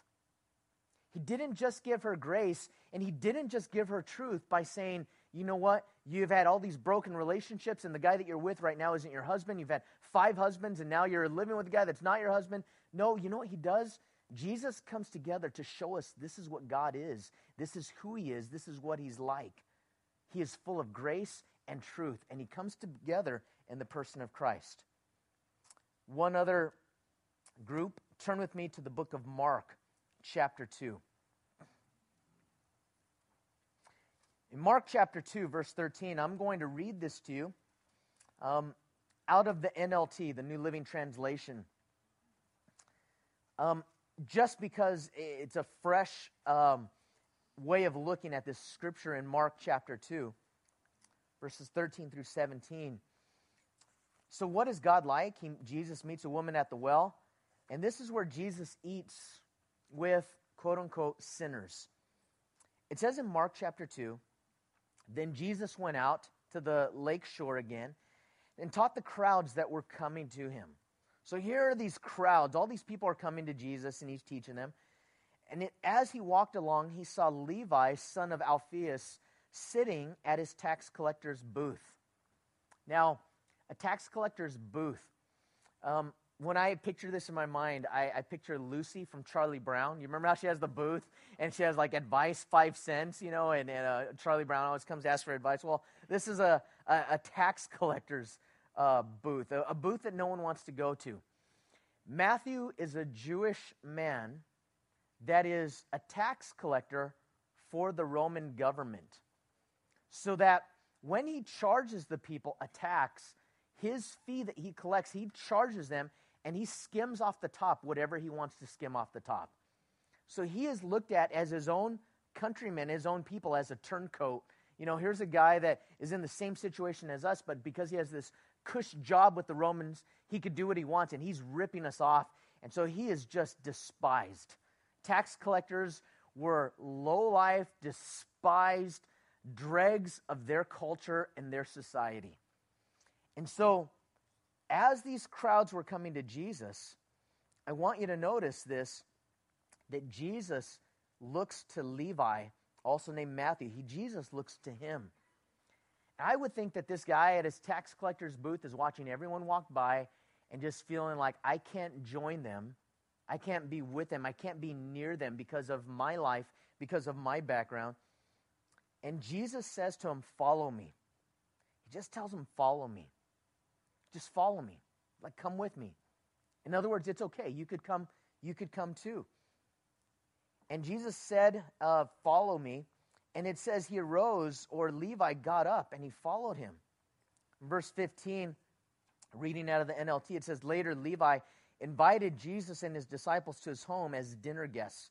He didn't just give her grace, and he didn't just give her truth by saying, you know what? You've had all these broken relationships, and the guy that you're with right now isn't your husband. You've had five husbands, and now you're living with a guy that's not your husband. No, you know what he does? Jesus comes together to show us this is what God is. This is who he is. This is what he's like. He is full of grace and truth, and he comes together in the person of Christ. One other group, turn with me to the book of Mark, chapter 2. In Mark chapter 2, verse 13, I'm going to read this to you um, out of the NLT, the New Living Translation. Um, just because it's a fresh um, way of looking at this scripture in Mark chapter 2, verses 13 through 17. So, what is God like? He, Jesus meets a woman at the well, and this is where Jesus eats with quote unquote sinners. It says in Mark chapter 2 Then Jesus went out to the lake shore again and taught the crowds that were coming to him. So here are these crowds. All these people are coming to Jesus and he's teaching them. And it, as he walked along, he saw Levi, son of Alphaeus, sitting at his tax collector's booth. Now, a tax collector's booth. Um, when I picture this in my mind, I, I, picture Lucy from Charlie Brown. You remember how she has the booth and she has like advice, five cents, you know, and, and uh, Charlie Brown always comes to ask for advice. Well, this is a, a, a tax [LAUGHS] collector's uh, booth, a, a booth that no one wants to go to. Matthew is a Jewish man that is a tax collector for the Roman government. So that when he charges the people a tax, his fee that he collects, he charges them and he skims off the top whatever he wants to skim off the top. So he is looked at as his own countrymen, his own people, as a turncoat. You know, here's a guy that is in the same situation as us, but because he has this cush job with the Romans, he could do what he wants, and he's ripping us off. And so he is just despised. Tax collectors were low life, despised dregs of their culture and their society. And so as these crowds were coming to Jesus, I want you to notice this that Jesus looks to Levi, also named Matthew. He, Jesus looks to him. I would think that this guy at his tax collector's booth is watching everyone walk by and just feeling like, I can't join them. I can't be with them. I can't be near them because of my life, because of my background. And Jesus says to him, Follow me. He just tells him, Follow me. Just follow me. Like, come with me. In other words, it's okay. You could come, you could come too. And Jesus said, uh, Follow me. And it says he arose, or Levi got up, and he followed him. Verse 15, reading out of the NLT, it says, Later, Levi invited Jesus and his disciples to his home as dinner guests,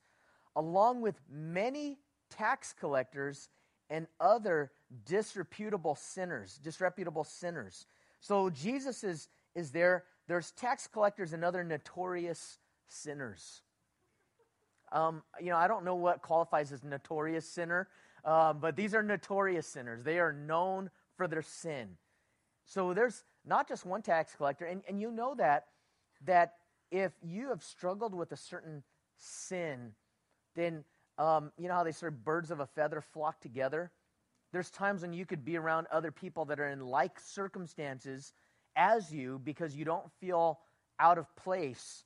along with many tax collectors and other disreputable sinners, disreputable sinners. So Jesus is, is there. There's tax collectors and other notorious sinners. Um, you know, I don't know what qualifies as notorious sinner, um, but these are notorious sinners. They are known for their sin. So there's not just one tax collector, and, and you know that that if you have struggled with a certain sin, then um, you know how they sort of birds of a feather flock together. There's times when you could be around other people that are in like circumstances as you because you don't feel out of place.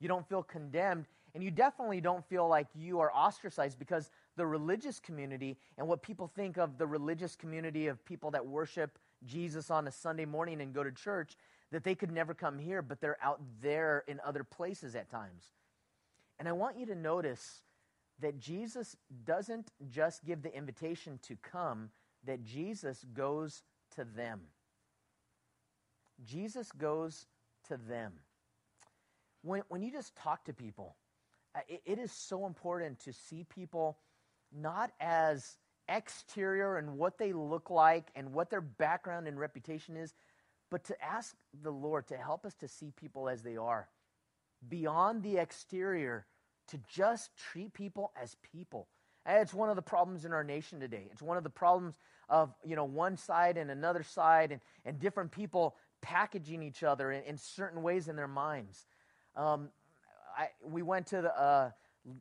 You don't feel condemned. And you definitely don't feel like you are ostracized because the religious community and what people think of the religious community of people that worship Jesus on a Sunday morning and go to church, that they could never come here, but they're out there in other places at times. And I want you to notice that Jesus doesn't just give the invitation to come, that Jesus goes to them. Jesus goes to them. When, when you just talk to people, uh, it, it is so important to see people not as exterior and what they look like and what their background and reputation is, but to ask the Lord to help us to see people as they are, beyond the exterior to just treat people as people. And it's one of the problems in our nation today. It's one of the problems of, you know, one side and another side and, and different people packaging each other in, in certain ways in their minds. Um, I, we went to the uh,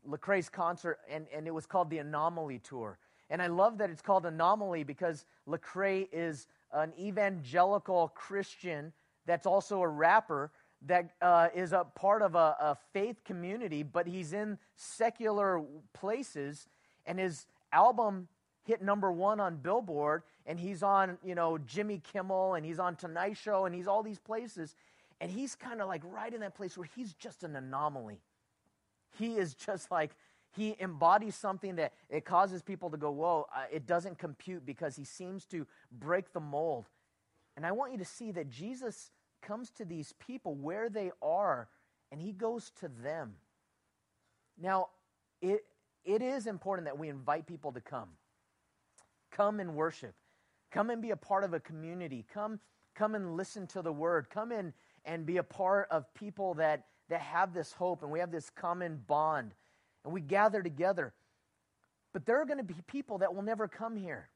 Lecrae's concert, and, and it was called the Anomaly Tour. And I love that it's called Anomaly because Lecrae is an evangelical Christian that's also a rapper that uh, is a part of a, a faith community, but he's in secular places, and his album hit number one on Billboard, and he's on, you know, Jimmy Kimmel, and he's on Tonight Show, and he's all these places, and he's kind of like right in that place where he's just an anomaly. He is just like he embodies something that it causes people to go, "Whoa!" Uh, it doesn't compute because he seems to break the mold. And I want you to see that Jesus comes to these people where they are and he goes to them. Now, it, it is important that we invite people to come. Come and worship. Come and be a part of a community. Come come and listen to the word. Come in and be a part of people that, that have this hope and we have this common bond. And we gather together. But there are going to be people that will never come here.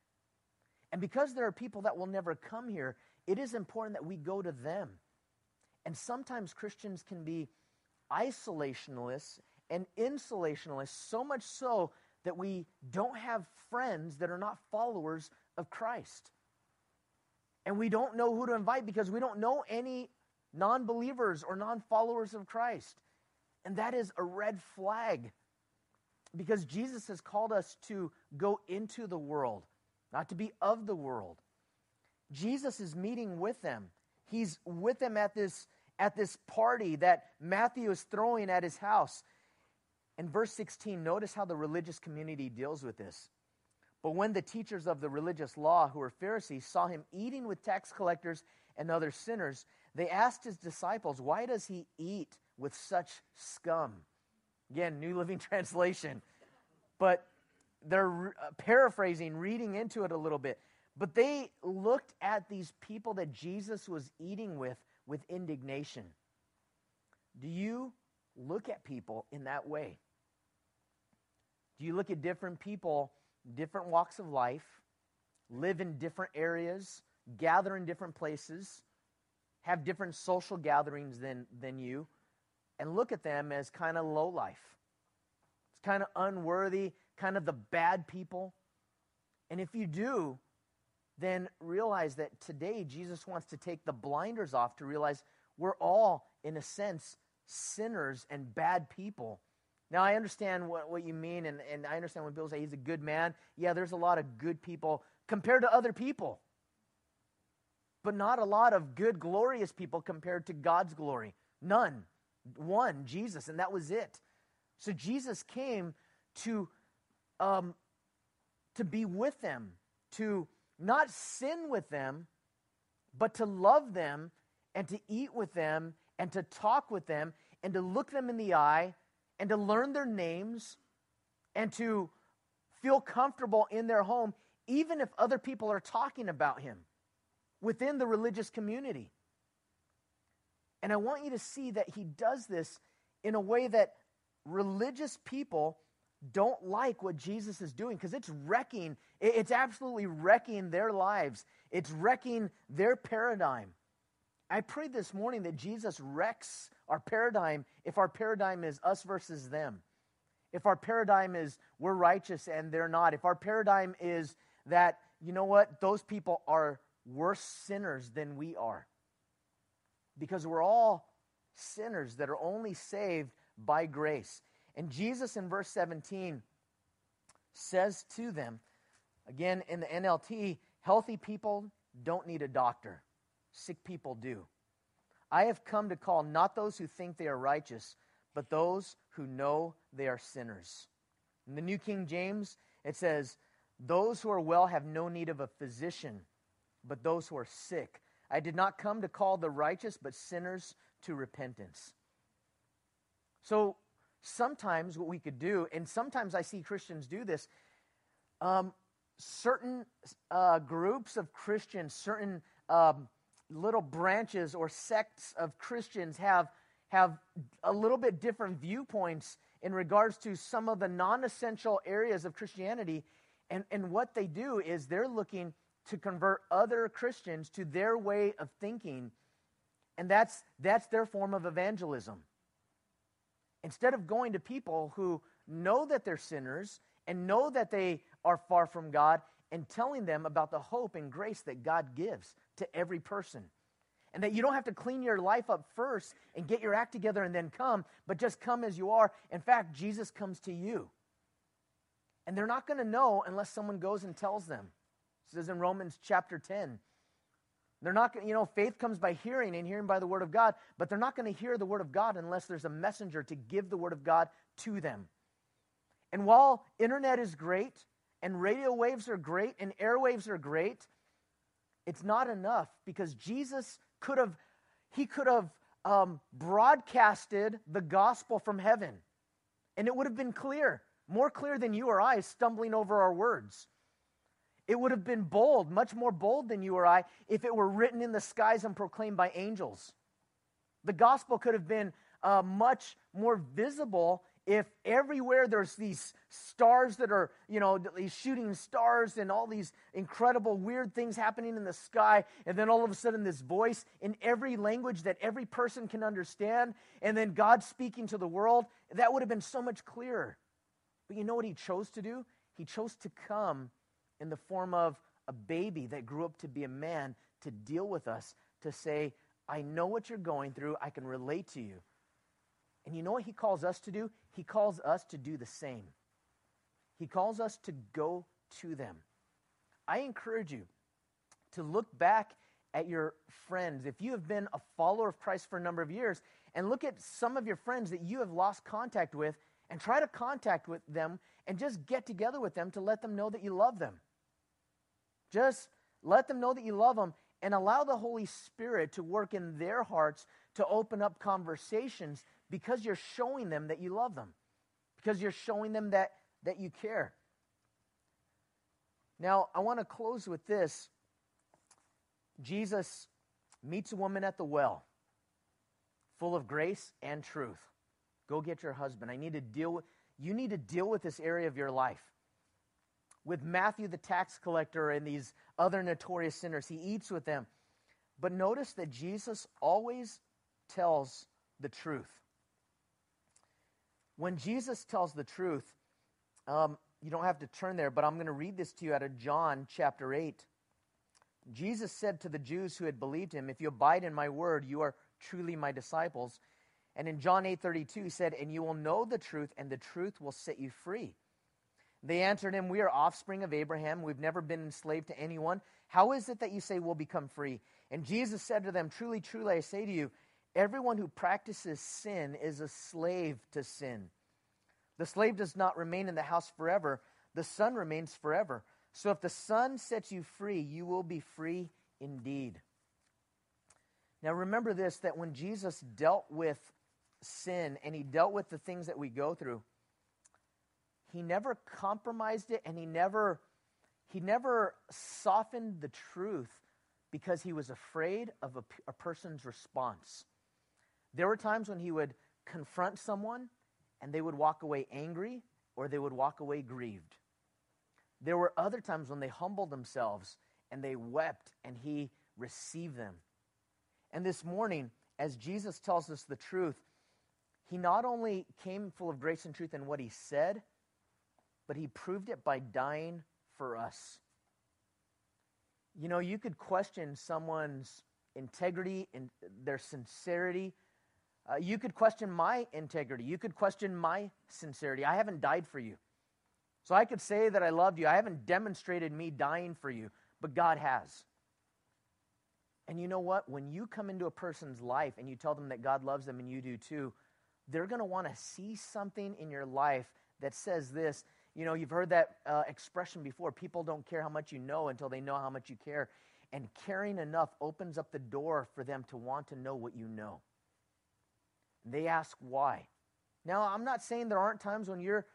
And because there are people that will never come here, it is important that we go to them. And sometimes Christians can be isolationalists and insulationalists, so much so that we don't have friends that are not followers of Christ. And we don't know who to invite because we don't know any non believers or non followers of Christ. And that is a red flag because Jesus has called us to go into the world, not to be of the world. Jesus is meeting with them. He's with them at this, at this party that Matthew is throwing at his house. In verse 16, notice how the religious community deals with this. But when the teachers of the religious law, who were Pharisees, saw him eating with tax collectors and other sinners, they asked his disciples, Why does he eat with such scum? Again, New Living [LAUGHS] Translation. But they're uh, paraphrasing, reading into it a little bit. But they looked at these people that Jesus was eating with with indignation. Do you look at people in that way? Do you look at different people, different walks of life, live in different areas, gather in different places, have different social gatherings than, than you, and look at them as kind of low life? It's kind of unworthy, kind of the bad people. And if you do, then realize that today Jesus wants to take the blinders off to realize we're all, in a sense, sinners and bad people. Now, I understand what, what you mean, and, and I understand when people say he's a good man. Yeah, there's a lot of good people compared to other people, but not a lot of good, glorious people compared to God's glory. None. One, Jesus, and that was it. So Jesus came to, um, to be with them, to not sin with them, but to love them and to eat with them and to talk with them and to look them in the eye and to learn their names and to feel comfortable in their home, even if other people are talking about him within the religious community. And I want you to see that he does this in a way that religious people don't like what Jesus is doing because it's wrecking, it's absolutely wrecking their lives, it's wrecking their paradigm. I prayed this morning that Jesus wrecks our paradigm if our paradigm is us versus them. If our paradigm is we're righteous and they're not. If our paradigm is that, you know what, those people are worse sinners than we are. Because we're all sinners that are only saved by grace. And Jesus in verse 17 says to them, again in the NLT, healthy people don't need a doctor sick people do. I have come to call not those who think they are righteous, but those who know they are sinners. In the New King James, it says, Those who are well have no need of a physician, but those who are sick. I did not come to call the righteous, but sinners to repentance. So sometimes what we could do, and sometimes I see Christians do this, um, certain uh, groups of Christians, certain um, little branches or sects of Christians have, have a little bit different viewpoints in regards to some of the non essential areas of Christianity. And, and what they do is they're looking to convert other Christians to their way of thinking. And that's, that's their form of evangelism. Instead of going to people who know that they're sinners and know that they are far from God and telling them about the hope and grace that God gives to every person. And that you don't have to clean your life up first and get your act together and then come, but just come as you are. In fact, Jesus comes to you. And they're not going to know unless someone goes and tells them. It says in Romans chapter 10. They're not going you know, faith comes by hearing and hearing by the word of God, but they're not going to hear the word of God unless there's a messenger to give the word of God to them. And while internet is great and radio waves are great and airwaves are great, it's not enough because Jesus could have, he could have um, broadcasted the gospel from heaven. And it would have been clear, more clear than you or I stumbling over our words. It would have been bold, much more bold than you or I, if it were written in the skies and proclaimed by angels. The gospel could have been uh, much more visible if everywhere there's these stars that are, you know, these shooting stars and all these incredible weird things happening in the sky, and then all of a sudden this voice in every language that every person can understand, and then God speaking to the world, that would have been so much clearer. But you know what he chose to do? He chose to come in the form of a baby that grew up to be a man to deal with us, to say, I know what you're going through, I can relate to you. And you know what he calls us to do? He calls us to do the same. He calls us to go to them. I encourage you to look back at your friends. If you have been a follower of Christ for a number of years, and look at some of your friends that you have lost contact with, and try to contact with them and just get together with them to let them know that you love them. Just let them know that you love them and allow the Holy Spirit to work in their hearts to open up conversations because you're showing them that you love them, because you're showing them that, that you care. Now, I want to close with this. Jesus meets a woman at the well, full of grace and truth. Go get your husband. I need to deal with you need to deal with this area of your life. With Matthew the tax collector and these other notorious sinners, he eats with them. But notice that Jesus always tells the truth when Jesus tells the truth, um, you don't have to turn there, but I'm going to read this to you out of John chapter 8. Jesus said to the Jews who had believed him, If you abide in my word, you are truly my disciples. And in John 8 32, he said, And you will know the truth, and the truth will set you free. They answered him, We are offspring of Abraham. We've never been enslaved to anyone. How is it that you say we'll become free? And Jesus said to them, Truly, truly, I say to you, Everyone who practices sin is a slave to sin. The slave does not remain in the house forever, the son remains forever. So if the son sets you free, you will be free indeed. Now remember this that when Jesus dealt with sin and he dealt with the things that we go through, he never compromised it and he never he never softened the truth because he was afraid of a, a person's response. There were times when he would confront someone and they would walk away angry or they would walk away grieved. There were other times when they humbled themselves and they wept and he received them. And this morning, as Jesus tells us the truth, he not only came full of grace and truth in what he said, but he proved it by dying for us. You know, you could question someone's integrity and their sincerity uh, you could question my integrity. You could question my sincerity. I haven't died for you. So I could say that I loved you. I haven't demonstrated me dying for you, but God has. And you know what? When you come into a person's life and you tell them that God loves them and you do too, they're going to want to see something in your life that says this. You know, you've heard that uh, expression before people don't care how much you know until they know how much you care. And caring enough opens up the door for them to want to know what you know. They ask why. Now, I'm not saying there aren't times when you're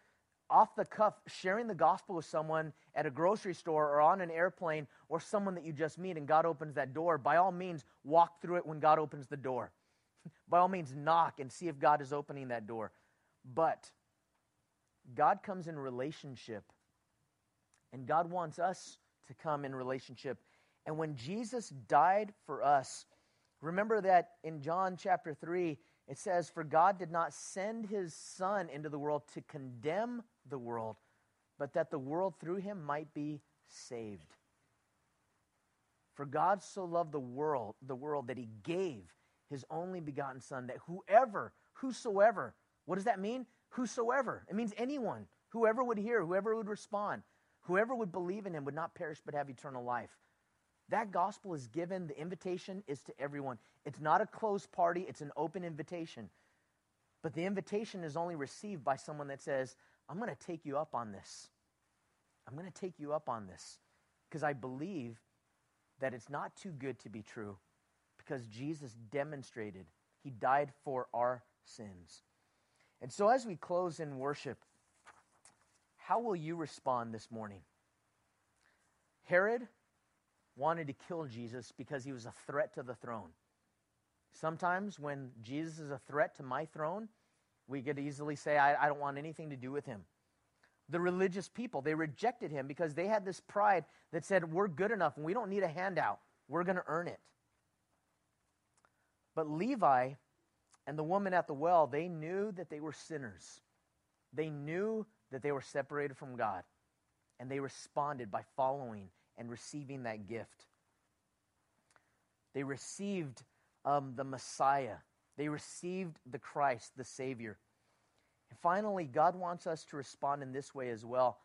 off the cuff sharing the gospel with someone at a grocery store or on an airplane or someone that you just meet and God opens that door. By all means, walk through it when God opens the door. [LAUGHS] By all means, knock and see if God is opening that door. But God comes in relationship, and God wants us to come in relationship. And when Jesus died for us, remember that in John chapter 3, it says, For God did not send his Son into the world to condemn the world, but that the world through him might be saved. For God so loved the world, the world that he gave his only begotten Son, that whoever, whosoever, what does that mean? Whosoever. It means anyone, whoever would hear, whoever would respond, whoever would believe in him would not perish but have eternal life. That gospel is given, the invitation is to everyone. It's not a closed party, it's an open invitation. But the invitation is only received by someone that says, I'm going to take you up on this. I'm going to take you up on this because I believe that it's not too good to be true because Jesus demonstrated, He died for our sins. And so, as we close in worship, how will you respond this morning? Herod wanted to kill Jesus because he was a threat to the throne. Sometimes when Jesus is a threat to my throne, we could easily say, I, I, don't want anything to do with him. The religious people, they rejected him because they had this pride that said, We're good enough and we don't need a handout. We're going to earn it. But Levi and the woman at the well, they knew that they were sinners. They knew that they were separated from God. And they responded by following and receiving that gift. They received um, the Messiah, they received the Christ, the Savior. And finally, God wants us to respond in this way as well.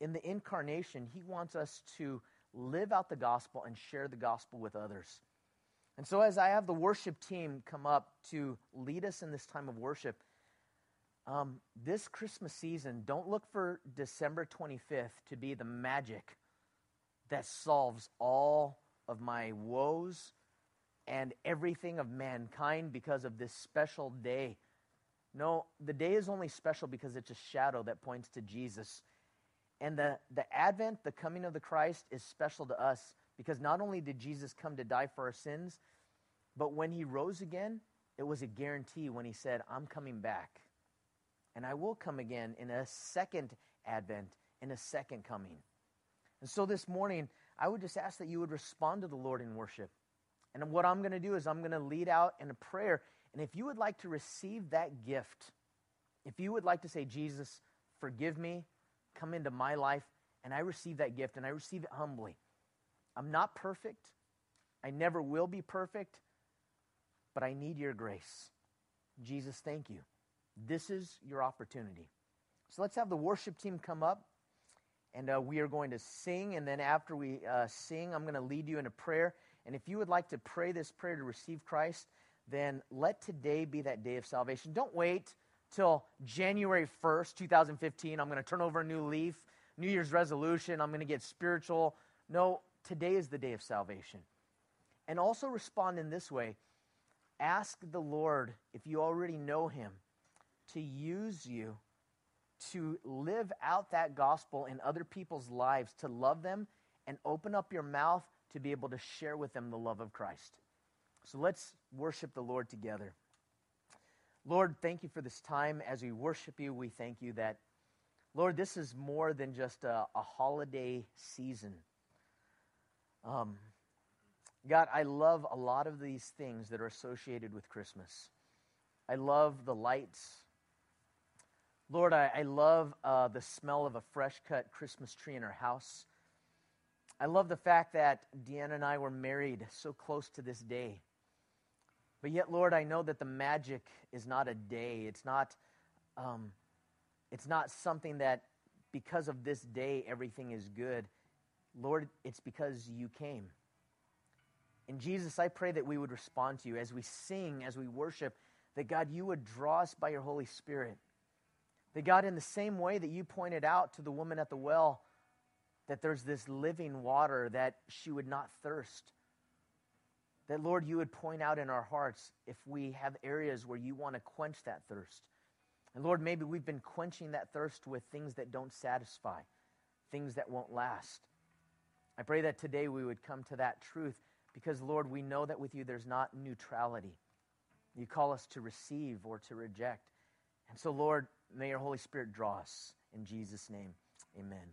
In the incarnation, He wants us to live out the gospel and share the gospel with others. And so, as I have the worship team come up to lead us in this time of worship, um, this Christmas season, don't look for December 25th to be the magic that solves all of my woes and everything of mankind because of this special day. No, the day is only special because it's a shadow that points to Jesus. And the, the advent, the coming of the Christ, is special to us because not only did Jesus come to die for our sins, but when he rose again, it was a guarantee when he said, I'm coming back. And I will come again in a second advent, in a second coming. And so this morning, I would just ask that you would respond to the Lord in worship. And what I'm going to do is I'm going to lead out in a prayer. And if you would like to receive that gift, if you would like to say, Jesus, forgive me, come into my life, and I receive that gift, and I receive it humbly. I'm not perfect. I never will be perfect, but I need your grace. Jesus, thank you. This is your opportunity. So let's have the worship team come up, and uh, we are going to sing. And then after we uh, sing, I'm going to lead you in a prayer. And if you would like to pray this prayer to receive Christ, then let today be that day of salvation. Don't wait till January 1st, 2015. I'm going to turn over a new leaf, New Year's resolution. I'm going to get spiritual. No, today is the day of salvation. And also respond in this way ask the Lord, if you already know Him, to use you to live out that gospel in other people's lives, to love them, and open up your mouth to be able to share with them the love of Christ. So let's worship the Lord together. Lord, thank you for this time. As we worship you, we thank you that, Lord, this is more than just a, a holiday season. Um, God, I love a lot of these things that are associated with Christmas. I love the lights. Lord, I, I love uh, the smell of a fresh cut Christmas tree in our house. I love the fact that Deanna and I were married so close to this day. But yet, Lord, I know that the magic is not a day. It's not, um, it's not something that because of this day everything is good. Lord, it's because you came. And Jesus, I pray that we would respond to you as we sing, as we worship, that God, you would draw us by your Holy Spirit. That God, in the same way that you pointed out to the woman at the well, that there's this living water that she would not thirst. That, Lord, you would point out in our hearts if we have areas where you want to quench that thirst. And Lord, maybe we've been quenching that thirst with things that don't satisfy, things that won't last. I pray that today we would come to that truth because, Lord, we know that with you there's not neutrality. You call us to receive or to reject. And so, Lord, may your Holy Spirit draw us. In Jesus' name, amen.